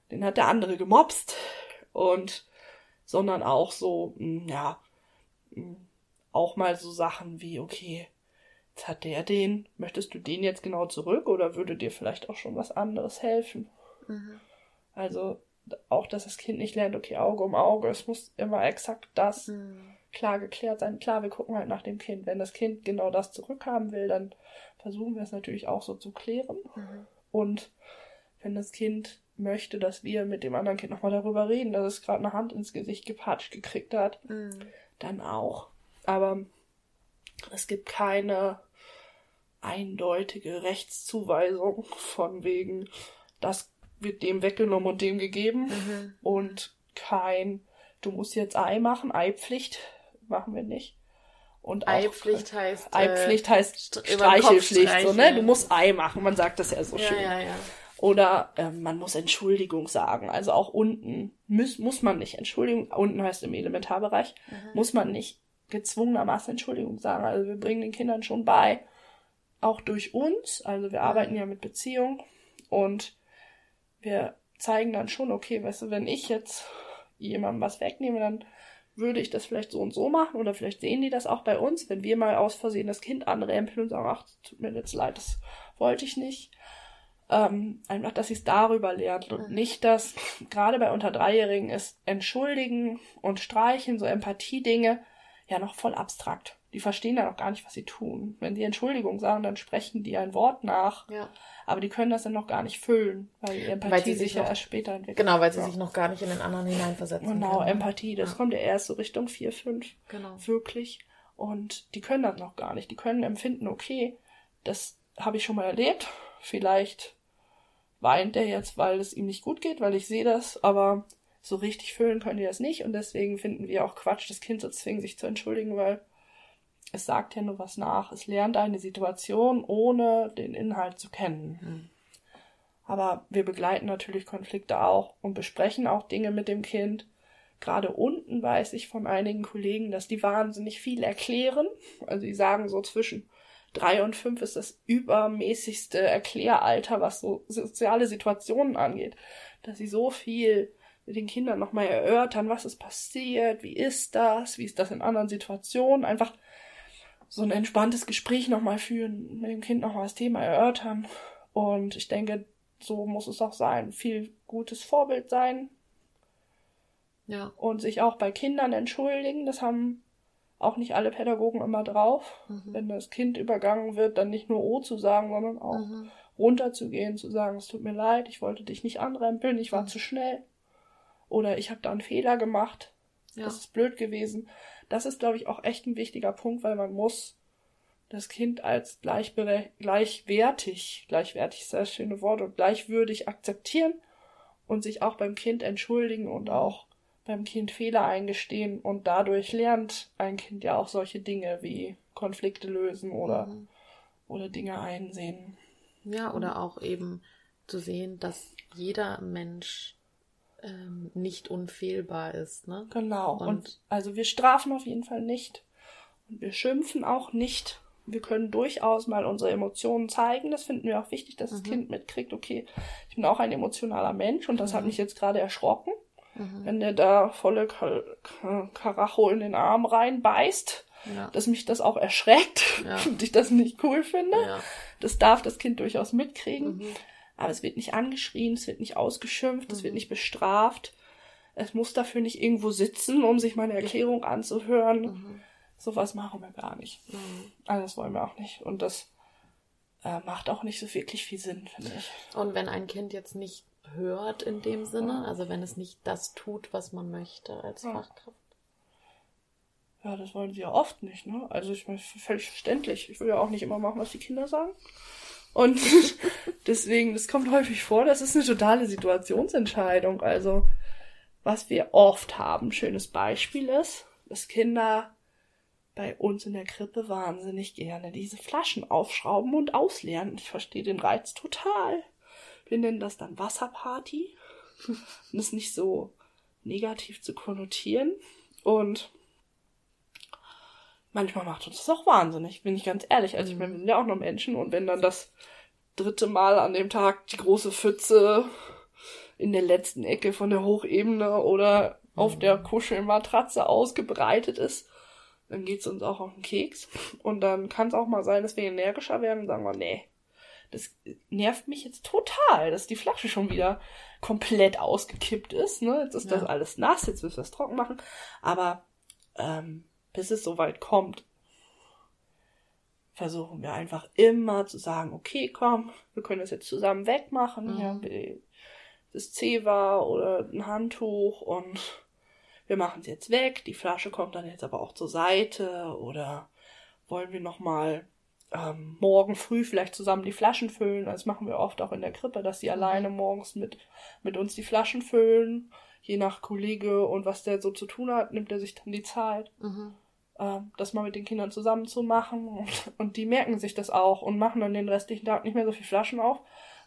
Speaker 3: Den hat der andere gemobst. Und, sondern auch so, mh, ja, auch mal so Sachen wie, okay, jetzt hat der den, möchtest du den jetzt genau zurück oder würde dir vielleicht auch schon was anderes helfen?
Speaker 2: Mhm.
Speaker 3: Also, auch, dass das Kind nicht lernt, okay, Auge um Auge, es muss immer exakt das
Speaker 2: Mhm.
Speaker 3: klar geklärt sein. Klar, wir gucken halt nach dem Kind. Wenn das Kind genau das zurückhaben will, dann versuchen wir es natürlich auch so zu klären.
Speaker 2: Mhm.
Speaker 3: Und wenn das Kind möchte, dass wir mit dem anderen Kind nochmal darüber reden, dass es gerade eine Hand ins Gesicht gepatscht gekriegt hat,
Speaker 2: Mhm.
Speaker 3: Dann auch. Aber es gibt keine eindeutige Rechtszuweisung von wegen, das wird dem weggenommen und dem gegeben
Speaker 2: Mhm.
Speaker 3: und kein, du musst jetzt Ei machen, Eipflicht machen wir nicht. Und auch
Speaker 2: Eipflicht heißt.
Speaker 3: Eipflicht heißt
Speaker 2: Kopf
Speaker 3: Streichelpflicht, so, ne? Du musst Ei machen, man sagt das ja so
Speaker 2: Äh, ja,
Speaker 3: schön.
Speaker 2: ja, ja.
Speaker 3: Oder ähm, man muss Entschuldigung sagen. Also auch unten muss, muss man nicht Entschuldigung, unten heißt im Elementarbereich,
Speaker 2: Mhm.
Speaker 3: muss man nicht gezwungenermaßen Entschuldigung sagen. Also wir bringen den Kindern schon bei, auch durch uns, also wir arbeiten ja mit Beziehung und wir zeigen dann schon, okay, weißt du, wenn ich jetzt jemandem was wegnehme, dann würde ich das vielleicht so und so machen oder vielleicht sehen die das auch bei uns, wenn wir mal aus Versehen das Kind anrempeln und sagen, ach, tut mir jetzt leid, das wollte ich nicht. Ähm, einfach, dass sie es darüber lernt und nicht, dass gerade bei unter Dreijährigen ist Entschuldigen und Streichen, so Empathiedinge, ja noch voll abstrakt. Die verstehen ja noch gar nicht, was sie tun. Wenn sie Entschuldigung sagen, dann sprechen die ein Wort nach,
Speaker 2: ja.
Speaker 3: aber die können das dann noch gar nicht füllen, weil die Empathie
Speaker 2: Weil sie
Speaker 3: sich
Speaker 2: sich
Speaker 3: ja erst später entwickelt.
Speaker 2: Genau, weil sie
Speaker 3: Ja.
Speaker 2: sich noch gar nicht in den anderen hineinversetzen
Speaker 3: Genau,
Speaker 2: können.
Speaker 3: Empathie, das
Speaker 2: Ja.
Speaker 3: kommt ja erst so Richtung 4, 5
Speaker 2: Genau.
Speaker 3: wirklich. Und die können das noch gar nicht. Die können empfinden, okay, das habe ich schon mal erlebt. Vielleicht weint er jetzt, weil es ihm nicht gut geht, weil ich sehe das, aber so richtig fühlen können die das nicht. Und deswegen finden wir auch Quatsch, das Kind zu zwingen, sich zu entschuldigen, weil es sagt ja nur was nach. Es lernt eine Situation, ohne den Inhalt zu kennen.
Speaker 2: Mhm.
Speaker 3: Aber wir begleiten natürlich Konflikte auch und besprechen auch Dinge mit dem Kind. Gerade unten weiß ich von einigen Kollegen, dass die wahnsinnig viel erklären. Also die sagen so zwischen drei und fünf ist das übermäßigste Erkläralter, was so soziale Situationen angeht. Dass sie so viel mit den Kindern nochmal erörtern, was ist passiert, wie ist das, wie ist das in anderen Situationen, einfach so ein entspanntes Gespräch nochmal führen, mit dem Kind nochmal das Thema erörtern. Und ich denke, so muss es auch sein. Viel gutes Vorbild sein.
Speaker 2: Ja.
Speaker 3: Und sich auch bei Kindern entschuldigen. Das haben auch nicht alle Pädagogen immer drauf.
Speaker 2: Mhm.
Speaker 3: Wenn das Kind übergangen wird, dann nicht nur O zu sagen, sondern auch
Speaker 2: Mhm.
Speaker 3: runterzugehen, zu sagen, es tut mir leid, ich wollte dich nicht anrempeln, ich war
Speaker 2: Mhm.
Speaker 3: zu schnell. Oder ich habe da einen Fehler gemacht.
Speaker 2: Ja.
Speaker 3: Das ist blöd gewesen. Das ist, glaube ich, auch echt ein wichtiger Punkt, weil man muss das Kind als gleichwertig, gleichwertig ist das schöne Wort, und gleichwürdig akzeptieren und sich auch beim Kind entschuldigen und auch beim Kind Fehler eingestehen und dadurch lernt ein Kind ja auch solche Dinge wie Konflikte lösen oder,
Speaker 2: Mhm.
Speaker 3: oder Dinge einsehen.
Speaker 2: Ja, oder auch eben zu sehen, dass jeder Mensch ähm, nicht unfehlbar ist, ne?
Speaker 3: Genau. Und,
Speaker 2: Und-
Speaker 3: also wir strafen auf jeden Fall nicht. Und wir schimpfen auch nicht. Wir können durchaus mal unsere Emotionen zeigen. Das finden wir auch wichtig, dass das
Speaker 2: Mhm.
Speaker 3: Kind mitkriegt, okay, ich bin auch ein emotionaler Mensch und das hat
Speaker 2: Mhm.
Speaker 3: mich jetzt gerade erschrocken.
Speaker 2: Mhm.
Speaker 3: Wenn der da volle Ka Ka Karacho in den Arm reinbeißt,
Speaker 2: Ja.
Speaker 3: dass mich das auch erschreckt
Speaker 2: Ja. [LAUGHS]
Speaker 3: und ich das nicht cool finde.
Speaker 2: ja.
Speaker 3: Das darf das Kind durchaus mitkriegen.
Speaker 2: Mhm.
Speaker 3: Aber es wird nicht angeschrien, es wird nicht ausgeschimpft, es
Speaker 2: Mhm.
Speaker 3: wird nicht bestraft. Es muss dafür nicht irgendwo sitzen, um sich meine Erklärung anzuhören.
Speaker 2: Mhm.
Speaker 3: Sowas machen wir gar nicht.
Speaker 2: Mhm.
Speaker 3: Also das wollen wir auch nicht. Und das äh, macht auch nicht so wirklich viel Sinn, finde ich.
Speaker 2: Und wenn ein Kind jetzt nicht hört in dem Sinne, also wenn es nicht das tut, was man möchte als
Speaker 3: Ja.
Speaker 2: Fachkraft.
Speaker 3: Ja, das wollen sie ja oft nicht, ne? Also ich meine, völlig verständlich. Ich will ja auch nicht immer machen, was die Kinder sagen. Und [LAUGHS] deswegen, das kommt häufig vor, das ist eine totale Situationsentscheidung. Also, was wir oft haben, schönes Beispiel ist, dass Kinder bei uns in der Krippe wahnsinnig gerne diese Flaschen aufschrauben und ausleeren. Ich verstehe den Reiz total. Wir nennen das dann Wasserparty, [LAUGHS] um das nicht so negativ zu konnotieren. Und manchmal macht uns das auch wahnsinnig, bin ich ganz ehrlich. Also ich meine, wir sind ja auch nur Menschen und wenn dann das dritte Mal an dem Tag die große Pfütze in der letzten Ecke von der Hochebene oder auf der Kuschelmatratze ausgebreitet ist, dann geht's uns auch auf den Keks. Und dann kann es auch mal sein, dass wir energischer werden und sagen wir, nee, das nervt mich jetzt total, dass die Flasche schon wieder komplett ausgekippt ist. Ne? Jetzt ist
Speaker 2: Ja.
Speaker 3: das alles nass, jetzt müssen wir es trocken machen. Aber ähm, bis es soweit kommt, versuchen wir einfach immer zu sagen, okay, komm, wir können das jetzt zusammen wegmachen.
Speaker 2: Mhm.
Speaker 3: Hier das Zewa oder ein Handtuch und wir machen es jetzt weg. Die Flasche kommt dann jetzt aber auch zur Seite oder wollen wir nochmal ähm, morgen früh vielleicht zusammen die Flaschen füllen. Das machen wir oft auch in der Krippe, dass sie alleine morgens mit, mit uns die Flaschen füllen. Je nach Kollege und was der so zu tun hat, nimmt er sich dann die Zeit
Speaker 2: Mhm.
Speaker 3: ähm, das mal mit den Kindern zusammen zu machen. Und, und die merken sich das auch und machen dann den restlichen Tag nicht mehr so viel Flaschen auf,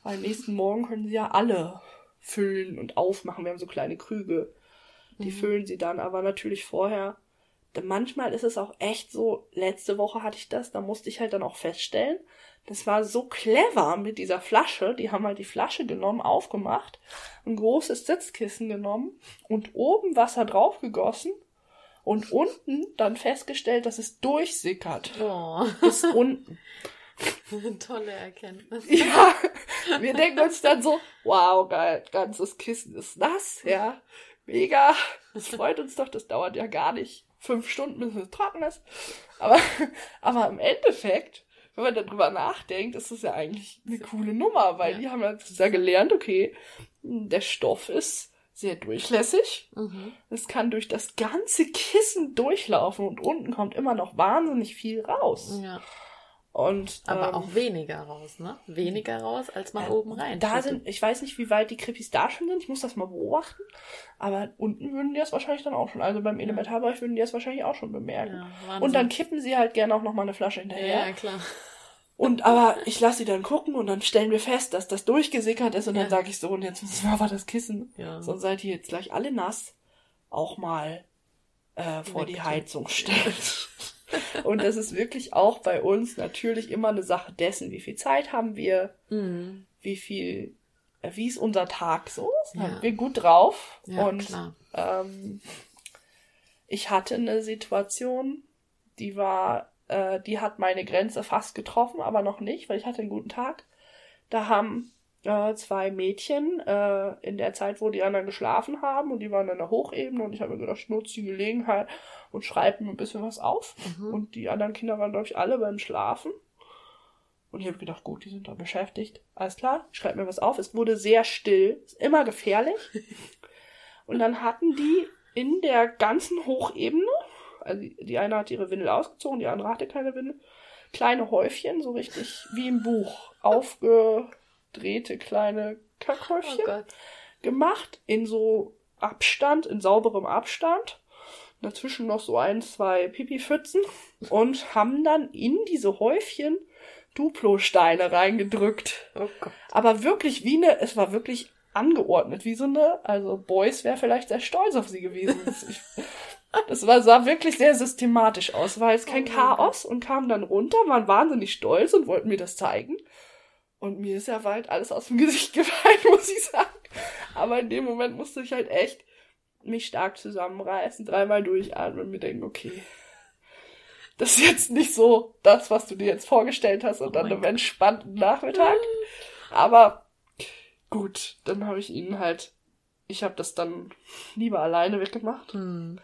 Speaker 3: weil nächsten Morgen können sie ja alle füllen und aufmachen. Wir haben so kleine Krüge. Die füllen sie dann aber natürlich vorher. Denn manchmal ist es auch echt so, letzte Woche hatte ich das, da musste ich halt dann auch feststellen, das war so clever mit dieser Flasche. Die haben halt die Flasche genommen, aufgemacht, ein großes Sitzkissen genommen und oben Wasser draufgegossen und unten dann festgestellt, dass es durchsickert.
Speaker 2: Oh,
Speaker 3: Bis unten. [LAUGHS]
Speaker 2: tolle Erkenntnis. [LAUGHS]
Speaker 3: Ja, wir denken uns dann so, wow, geil, ganzes Kissen ist nass, ja, mega. Das freut uns doch, das dauert ja gar nicht fünf Stunden, bis es trocken ist. Aber, [LAUGHS] aber im Endeffekt, wenn man darüber nachdenkt, ist das ja eigentlich eine coole Nummer, weil
Speaker 2: Ja.
Speaker 3: die haben jetzt ja gelernt, okay, der Stoff ist sehr durchlässig.
Speaker 2: Mhm.
Speaker 3: Es kann durch das ganze Kissen durchlaufen und unten kommt immer noch wahnsinnig viel raus.
Speaker 2: Ja.
Speaker 3: Und,
Speaker 2: Aber
Speaker 3: ähm,
Speaker 2: auch weniger raus, ne? Weniger raus, als man
Speaker 3: Äh,
Speaker 2: oben rein.
Speaker 3: Da sind, ich weiß nicht, wie weit die Krippis da schon sind, ich muss das mal beobachten. Aber unten würden die das wahrscheinlich dann auch schon, also beim Elementarbereich würden die das wahrscheinlich auch schon bemerken.
Speaker 2: ja,
Speaker 3: und dann kippen sie halt gerne auch noch mal eine Flasche hinterher.
Speaker 2: Ja, klar.
Speaker 3: Und aber ich lasse sie dann gucken und dann stellen wir fest, dass das durchgesickert ist und
Speaker 2: Ja.
Speaker 3: dann sage ich so, und jetzt müssen wir aber das Kissen.
Speaker 2: Ja.
Speaker 3: Sonst seid ihr jetzt gleich alle nass. Auch mal äh, vor die
Speaker 2: Wegtun.
Speaker 3: Heizung stellen. [LAUGHS] Und das ist wirklich auch bei uns natürlich immer eine Sache dessen, wie viel Zeit haben wir,
Speaker 2: Mhm.
Speaker 3: wie viel, äh, wie ist unser Tag so?
Speaker 2: Ja.
Speaker 3: Sind wir gut drauf?
Speaker 2: Ja,
Speaker 3: und ähm, ich hatte eine Situation, die war, äh, die hat meine Grenze fast getroffen, aber noch nicht, weil ich hatte einen guten Tag. Da haben äh, zwei Mädchen äh, in der Zeit, wo die anderen geschlafen haben und die waren in der Hochebene und ich habe mir gedacht, ich nutze die Gelegenheit und schreibe mir ein bisschen was auf.
Speaker 2: Mhm.
Speaker 3: Und die anderen Kinder waren, glaube ich, alle beim Schlafen. Und ich habe gedacht, gut, die sind da beschäftigt. Alles klar, ich schreibe mir was auf. Es wurde sehr still. Ist immer gefährlich. [LAUGHS] Und dann hatten die in der ganzen Hochebene, also die- eine hat ihre Windel ausgezogen, die andere hatte keine Windel, kleine Häufchen, so richtig wie im Buch, aufgedrehte kleine Kackhäufchen
Speaker 2: Oh
Speaker 3: gemacht, in so Abstand, in sauberem Abstand. Dazwischen noch so ein, zwei Pipi-Pfützen und haben dann in diese Häufchen Duplo-Steine reingedrückt.
Speaker 2: Oh.
Speaker 3: Aber wirklich wie eine, es war wirklich angeordnet, wie so eine, also Boys wäre vielleicht sehr stolz auf sie gewesen. [LAUGHS] Das, war, sah wirklich sehr systematisch aus. War jetzt kein
Speaker 2: Oh
Speaker 3: Chaos und kamen dann runter, waren wahnsinnig stolz und wollten mir das zeigen. Und mir ist ja bald alles aus dem Gesicht gefallen, [LAUGHS] muss ich sagen. Aber in dem Moment musste ich halt echt mich stark zusammenreißen, dreimal durchatmen und mir denken, okay, das ist jetzt nicht so das, was du dir jetzt vorgestellt hast und
Speaker 2: Oh
Speaker 3: dann
Speaker 2: mein
Speaker 3: einem entspannten Nachmittag. Aber gut, dann habe ich ihnen halt, ich habe das dann lieber alleine weggemacht,
Speaker 2: Mhm.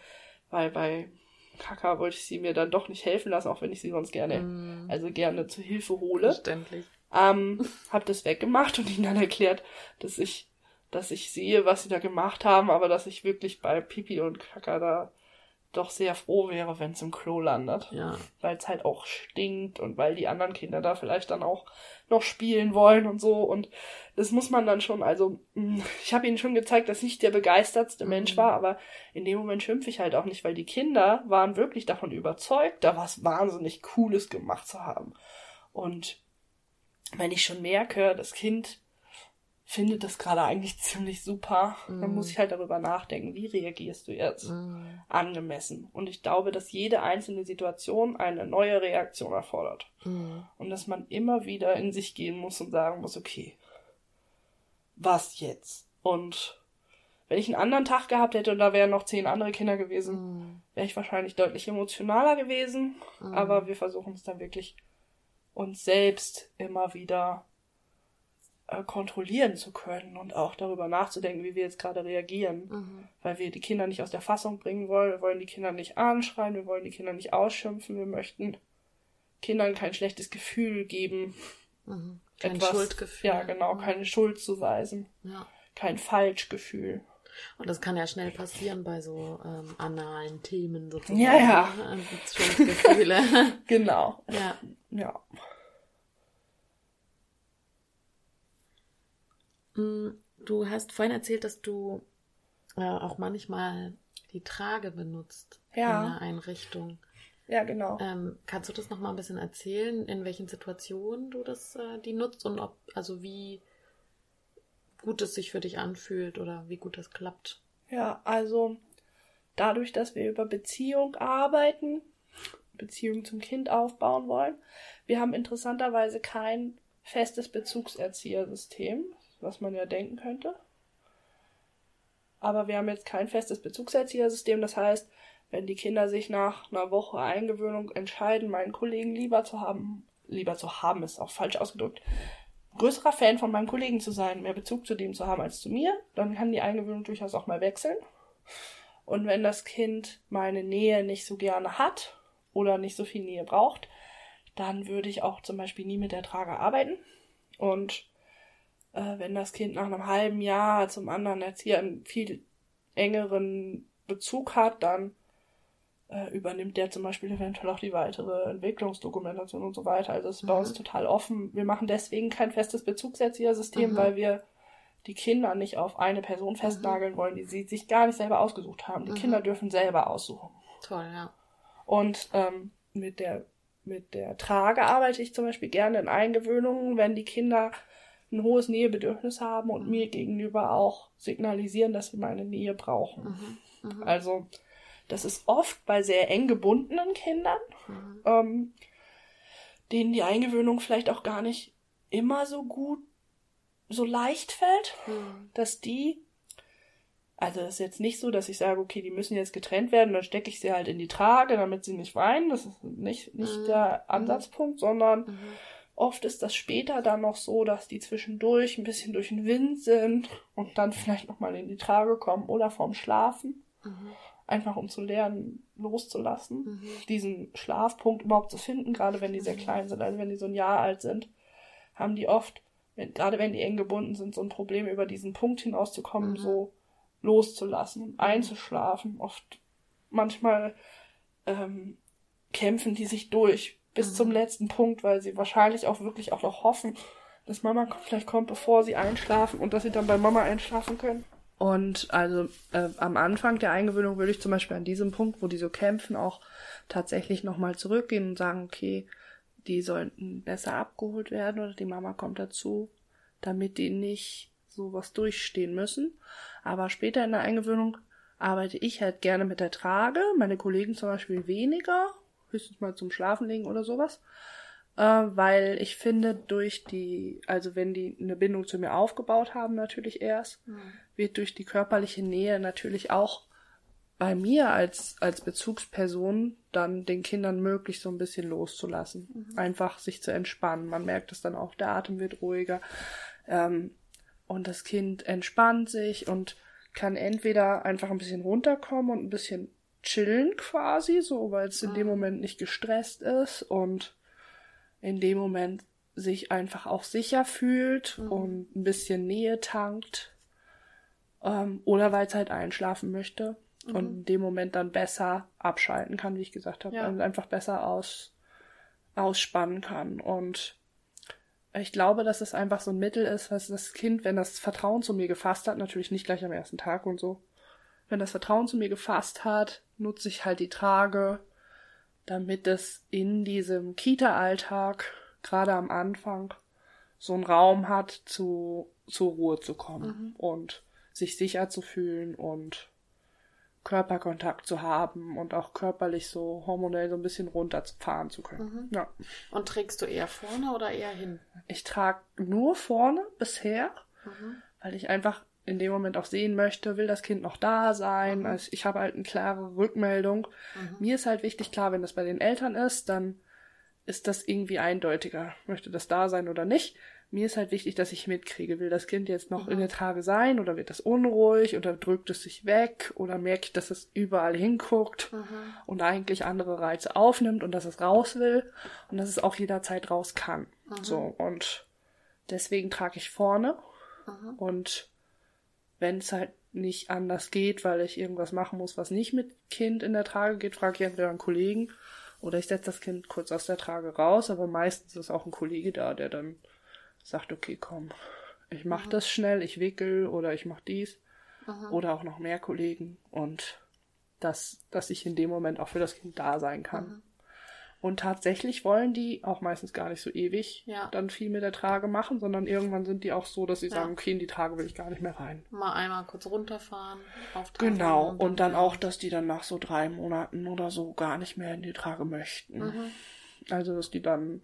Speaker 3: weil bei Kaka wollte ich sie mir dann doch nicht helfen lassen, auch wenn ich sie sonst gerne,
Speaker 2: Mhm.
Speaker 3: also gerne zur Hilfe hole.
Speaker 2: Verständlich.
Speaker 3: Ähm, hab das weggemacht und ihnen dann erklärt, dass ich, dass ich sehe, was sie da gemacht haben, aber dass ich wirklich bei Pipi und Kaka da doch sehr froh wäre, wenn es im Klo landet.
Speaker 2: Ja.
Speaker 3: Weil es halt auch stinkt und weil die anderen Kinder da vielleicht dann auch noch spielen wollen und so. Und das muss man dann schon, also mh, ich habe ihnen schon gezeigt, dass ich der begeistertste Mensch
Speaker 2: Mhm.
Speaker 3: war, aber in dem Moment schimpfe ich halt auch nicht, weil die Kinder waren wirklich davon überzeugt, da was wahnsinnig Cooles gemacht zu haben. Und wenn ich schon merke, das Kind findet das gerade eigentlich [LAUGHS] ziemlich super, dann
Speaker 2: Mhm.
Speaker 3: muss ich halt darüber nachdenken, wie reagierst du jetzt
Speaker 2: Mhm.
Speaker 3: angemessen. Und ich glaube, dass jede einzelne Situation eine neue Reaktion erfordert.
Speaker 2: Mhm.
Speaker 3: Und dass man immer wieder in sich gehen muss und sagen muss, okay, was jetzt? Und wenn ich einen anderen Tag gehabt hätte und da wären noch zehn andere Kinder gewesen,
Speaker 2: Mhm.
Speaker 3: wäre ich wahrscheinlich deutlich emotionaler gewesen.
Speaker 2: Mhm.
Speaker 3: Aber wir versuchen es dann wirklich uns selbst immer wieder kontrollieren zu können und auch darüber nachzudenken, wie wir jetzt gerade reagieren.
Speaker 2: Mhm.
Speaker 3: Weil wir die Kinder nicht aus der Fassung bringen wollen. Wir wollen die Kinder nicht anschreien, wir wollen die Kinder nicht ausschimpfen, wir möchten Kindern kein schlechtes Gefühl geben.
Speaker 2: Mhm. Kein
Speaker 3: etwas,
Speaker 2: Schuldgefühl.
Speaker 3: Ja, genau,
Speaker 2: Mhm.
Speaker 3: keine Schuld zuweisen,
Speaker 2: Ja.
Speaker 3: kein Falschgefühl.
Speaker 2: Und das kann ja schnell passieren bei so ähm, analen Themen sozusagen.
Speaker 3: Ja, ja. [LAUGHS]
Speaker 2: Also Schuldgefühle. [LAUGHS]
Speaker 3: Genau.
Speaker 2: ja.
Speaker 3: Ja.
Speaker 2: Du hast vorhin erzählt, dass du äh, auch manchmal die Trage benutzt
Speaker 3: Ja.
Speaker 2: in der Einrichtung.
Speaker 3: Ja, genau.
Speaker 2: Ähm, kannst du das noch mal ein bisschen erzählen, in welchen Situationen du das äh, die nutzt und ob also wie gut es sich für dich anfühlt oder wie gut das klappt?
Speaker 3: Ja, also dadurch, dass wir über Beziehung arbeiten, Beziehung zum Kind aufbauen wollen, wir haben interessanterweise kein festes Bezugserziehersystem, was man ja denken könnte. Aber wir haben jetzt kein festes Bezugserziehersystem, das heißt, wenn die Kinder sich nach einer Woche Eingewöhnung entscheiden, meinen Kollegen lieber zu haben, lieber zu haben ist auch falsch ausgedrückt, größerer Fan von meinem Kollegen zu sein, mehr Bezug zu dem zu haben als zu mir, dann kann die Eingewöhnung durchaus auch mal wechseln. Und wenn das Kind meine Nähe nicht so gerne hat oder nicht so viel Nähe braucht, dann würde ich auch zum Beispiel nie mit der Trage arbeiten. Und äh, wenn das Kind nach einem halben Jahr zum anderen Erzieher einen viel engeren Bezug hat, dann äh, übernimmt der zum Beispiel eventuell auch die weitere Entwicklungsdokumentation und so weiter. Also es ist bei
Speaker 2: Mhm.
Speaker 3: uns total offen. Wir machen deswegen kein festes Bezugserziehersystem,
Speaker 2: Mhm.
Speaker 3: weil wir die Kinder nicht auf eine Person festnageln wollen, die sie sich gar nicht selber ausgesucht haben. Die
Speaker 2: Mhm.
Speaker 3: Kinder dürfen selber aussuchen.
Speaker 2: Toll, ja.
Speaker 3: Und ähm, mit der mit der Trage arbeite ich zum Beispiel gerne in Eingewöhnungen, wenn die Kinder ein hohes Nähebedürfnis haben und
Speaker 2: Mhm.
Speaker 3: mir gegenüber auch signalisieren, dass sie meine Nähe brauchen.
Speaker 2: Mhm. Mhm.
Speaker 3: Also Das ist oft bei sehr eng gebundenen Kindern,
Speaker 2: Mhm.
Speaker 3: ähm, denen die Eingewöhnung vielleicht auch gar nicht immer so gut, so leicht fällt,
Speaker 2: Mhm.
Speaker 3: dass die, also es ist jetzt nicht so, dass ich sage, okay, die müssen jetzt getrennt werden, dann stecke ich sie halt in die Trage, damit sie nicht weinen. Das ist nicht, nicht
Speaker 2: Mhm.
Speaker 3: der Ansatzpunkt, sondern
Speaker 2: Mhm.
Speaker 3: Oft ist das später dann noch so, dass die zwischendurch ein bisschen durch den Wind sind und dann vielleicht nochmal in die Trage kommen oder vorm Schlafen.
Speaker 2: Mhm.
Speaker 3: Einfach um zu lernen, loszulassen.
Speaker 2: Mhm.
Speaker 3: Diesen Schlafpunkt überhaupt zu finden, gerade wenn die sehr klein sind. Also wenn die so ein Jahr alt sind, haben die oft, wenn, gerade wenn die eng gebunden sind, so ein Problem, über diesen Punkt hinauszukommen,
Speaker 2: Mhm.
Speaker 3: so loszulassen und einzuschlafen. Oft, manchmal ähm, kämpfen die sich durch bis
Speaker 2: Mhm.
Speaker 3: zum letzten Punkt, weil sie wahrscheinlich auch wirklich auch noch hoffen, dass Mama vielleicht kommt, bevor sie einschlafen und dass sie dann bei Mama einschlafen können. Und also äh, am Anfang der Eingewöhnung würde ich zum Beispiel an diesem Punkt, wo die so kämpfen, auch tatsächlich nochmal zurückgehen und sagen, okay, die sollten besser abgeholt werden oder die Mama kommt dazu, damit die nicht sowas durchstehen müssen. Aber später in der Eingewöhnung arbeite ich halt gerne mit der Trage, meine Kollegen zum Beispiel weniger, höchstens mal zum Schlafen legen oder sowas. Äh, weil ich finde, durch die, also wenn die eine Bindung zu mir aufgebaut haben, natürlich erst,
Speaker 2: Mhm.
Speaker 3: wird durch die körperliche Nähe natürlich auch bei mir als, als Bezugsperson dann den Kindern möglich, so ein bisschen loszulassen. Einfach sich zu entspannen. Man merkt es dann auch, der Atem wird ruhiger. Ähm, und das Kind entspannt sich und kann entweder einfach ein bisschen runterkommen und ein bisschen chillen quasi, so weil es in dem
Speaker 2: Mhm.
Speaker 3: Moment nicht gestresst ist und in dem Moment sich einfach auch sicher fühlt
Speaker 2: Mhm.
Speaker 3: und ein bisschen Nähe tankt. Ähm, oder weil es halt einschlafen möchte
Speaker 2: Mhm.
Speaker 3: und in dem Moment dann besser abschalten kann, wie ich gesagt habe.
Speaker 2: Ja.
Speaker 3: Also einfach besser aus, ausspannen kann. Und ich glaube, dass es einfach so ein Mittel ist, was das Kind, wenn das Vertrauen zu mir gefasst hat, natürlich nicht gleich am ersten Tag und so, wenn das Vertrauen zu mir gefasst hat, nutze ich halt die Trage, damit es in diesem Kita-Alltag, gerade am Anfang, so einen Raum hat, zu, zur Ruhe zu kommen
Speaker 2: Mhm.
Speaker 3: und sich sicher zu fühlen und Körperkontakt zu haben und auch körperlich so hormonell so ein bisschen runterfahren zu können.
Speaker 2: Mhm.
Speaker 3: Ja.
Speaker 2: Und trägst du eher vorne oder eher hin?
Speaker 3: Ich trage nur vorne bisher,
Speaker 2: Mhm.
Speaker 3: weil ich einfach in dem Moment auch sehen möchte, will das Kind noch da sein.
Speaker 2: Mhm.
Speaker 3: Also ich habe halt eine klare Rückmeldung.
Speaker 2: Mhm.
Speaker 3: Mir ist halt wichtig, klar, wenn das bei den Eltern ist, dann ist das irgendwie eindeutiger. Möchte das da sein oder nicht? Mir ist halt wichtig, dass ich mitkriege, will das Kind jetzt noch
Speaker 2: Mhm.
Speaker 3: in der Trage sein oder wird das unruhig oder drückt es sich weg oder merke ich, dass es überall hinguckt
Speaker 2: Mhm.
Speaker 3: und eigentlich andere Reize aufnimmt und dass es raus will und dass es auch jederzeit raus kann.
Speaker 2: Mhm.
Speaker 3: So und deswegen trage ich vorne
Speaker 2: Mhm.
Speaker 3: und wenn es halt nicht anders geht, weil ich irgendwas machen muss, was nicht mit Kind in der Trage geht, frage ich entweder einen Kollegen oder ich setze das Kind kurz aus der Trage raus, aber meistens ist auch ein Kollege da, der dann sagt, okay, komm, ich mach
Speaker 2: Mhm.
Speaker 3: das schnell, ich wickel oder ich mach dies
Speaker 2: Mhm.
Speaker 3: oder auch noch mehr Kollegen und dass, dass ich in dem Moment auch für das Kind da sein kann.
Speaker 2: Mhm.
Speaker 3: Und tatsächlich wollen die auch meistens gar nicht so ewig
Speaker 2: Ja.
Speaker 3: dann viel mit der Trage machen, sondern irgendwann sind die auch so, dass sie
Speaker 2: Ja.
Speaker 3: sagen, okay, in die Trage will ich gar nicht mehr rein.
Speaker 2: Mal einmal kurz runterfahren, auftauchen.
Speaker 3: Genau, und dann
Speaker 2: ja.
Speaker 3: auch, dass die dann nach so drei Monaten oder so gar nicht mehr in die Trage möchten.
Speaker 2: Mhm.
Speaker 3: Also, dass die dann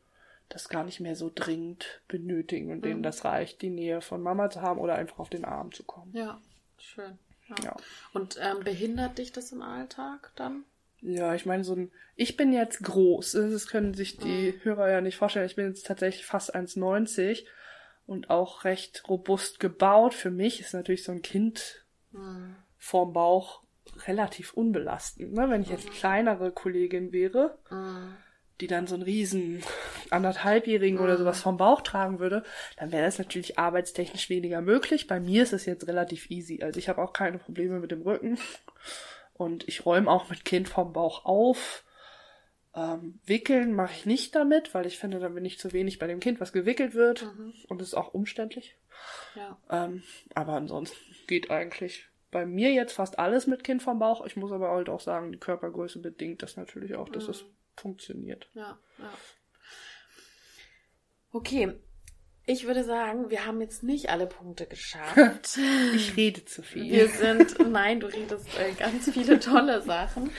Speaker 3: das gar nicht mehr so dringend benötigen und denen
Speaker 2: Mhm.
Speaker 3: das reicht, die Nähe von Mama zu haben oder einfach auf den Arm zu kommen.
Speaker 2: Ja, schön. Ja.
Speaker 3: Ja.
Speaker 2: Und ähm, behindert dich das im Alltag dann?
Speaker 3: Ja, ich meine, so ein. Ich bin jetzt groß. Das können sich die
Speaker 2: Mhm.
Speaker 3: Hörer ja nicht vorstellen. Ich bin jetzt tatsächlich fast 1,90 und auch recht robust gebaut. Für mich ist natürlich so ein Kind
Speaker 2: Mhm.
Speaker 3: vorm Bauch relativ unbelastend. Ne? Wenn ich jetzt kleinere Kollegin wäre,
Speaker 2: Mhm.
Speaker 3: die dann so einen riesen anderthalbjährigen oder
Speaker 2: Mhm.
Speaker 3: sowas vom Bauch tragen würde, dann wäre das natürlich arbeitstechnisch weniger möglich. Bei mir ist es jetzt relativ easy. Also ich habe auch keine Probleme mit dem Rücken und ich räume auch mit Kind vom Bauch auf. Ähm, wickeln mache ich nicht damit, weil ich finde, dann bin ich zu wenig bei dem Kind, was gewickelt wird
Speaker 2: Mhm.
Speaker 3: und es ist auch umständlich.
Speaker 2: Ja.
Speaker 3: Ähm, aber ansonsten geht eigentlich bei mir jetzt fast alles mit Kind vom Bauch. Ich muss aber halt auch sagen, die Körpergröße bedingt das natürlich auch, dass
Speaker 2: Mhm.
Speaker 3: es funktioniert.
Speaker 2: Ja, ja. Okay. Ich würde sagen, wir haben jetzt nicht alle Punkte geschafft. [LAUGHS]
Speaker 3: Ich rede zu viel.
Speaker 2: Wir sind, nein, du redest äh, ganz viele tolle Sachen.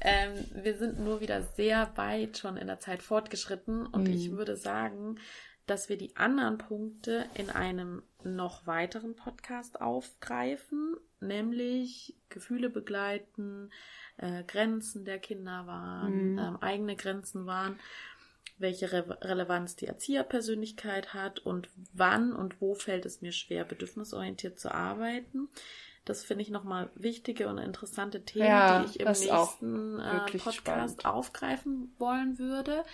Speaker 2: Ähm, wir sind nur wieder sehr weit schon in der Zeit fortgeschritten und ich
Speaker 3: Mhm.
Speaker 2: würde sagen, dass wir die anderen Punkte in einem noch weiteren Podcast aufgreifen, nämlich Gefühle begleiten, äh, Grenzen der Kinder wahren,
Speaker 3: Mhm.
Speaker 2: ähm, eigene Grenzen wahren, welche Re Relevanz die Erzieherpersönlichkeit hat und wann und wo fällt es mir schwer, bedürfnisorientiert zu arbeiten. Das finde ich nochmal wichtige und interessante Themen,
Speaker 3: Ja,
Speaker 2: die ich im nächsten äh, Podcast
Speaker 3: spannend.
Speaker 2: aufgreifen wollen würde.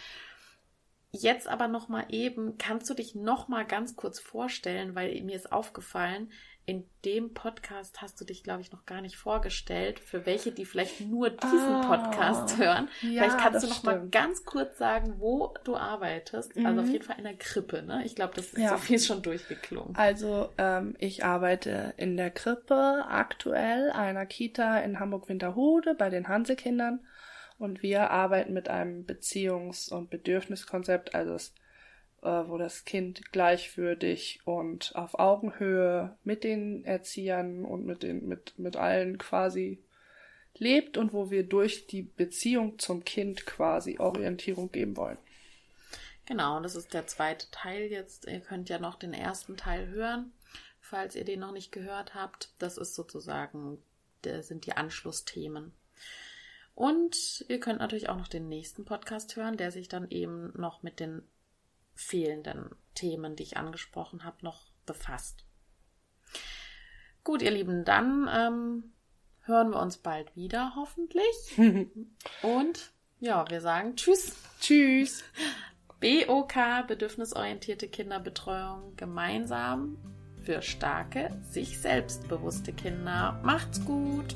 Speaker 2: Jetzt aber nochmal eben, kannst du dich nochmal ganz kurz vorstellen, weil mir ist aufgefallen, in dem Podcast hast du dich, glaube ich, noch gar nicht vorgestellt, für welche, die vielleicht nur diesen
Speaker 3: Ah,
Speaker 2: Podcast hören.
Speaker 3: ja,
Speaker 2: vielleicht kannst du nochmal
Speaker 3: stimmt.
Speaker 2: ganz kurz sagen, wo du arbeitest. Also auf
Speaker 3: Mhm.
Speaker 2: jeden Fall in der Krippe, ne? Ich glaube, das ist
Speaker 3: Ja.
Speaker 2: so viel schon durchgeklungen.
Speaker 3: Also, ähm, ich arbeite in der Krippe aktuell einer Kita in Hamburg-Winterhude bei den Hansekindern und wir arbeiten mit einem Beziehungs- und Bedürfniskonzept, also es, wo das Kind gleichwürdig und auf Augenhöhe mit den Erziehern und mit den mit mit allen quasi lebt und wo wir durch die Beziehung zum Kind quasi Orientierung geben wollen.
Speaker 2: Genau, und das ist der zweite Teil jetzt. Ihr könnt ja noch den ersten Teil hören, falls ihr den noch nicht gehört habt. Das ist sozusagen, das sind die Anschlussthemen. Und ihr könnt natürlich auch noch den nächsten Podcast hören, der sich dann eben noch mit den fehlenden Themen, die ich angesprochen habe, noch befasst. Gut, ihr Lieben, dann ähm, hören wir uns bald wieder, hoffentlich. [LAUGHS] Und ja, wir sagen Tschüss.
Speaker 3: Tschüss. [LAUGHS]
Speaker 2: BOK, bedürfnisorientierte Kinderbetreuung, gemeinsam für starke, sich selbstbewusste Kinder. Macht's gut!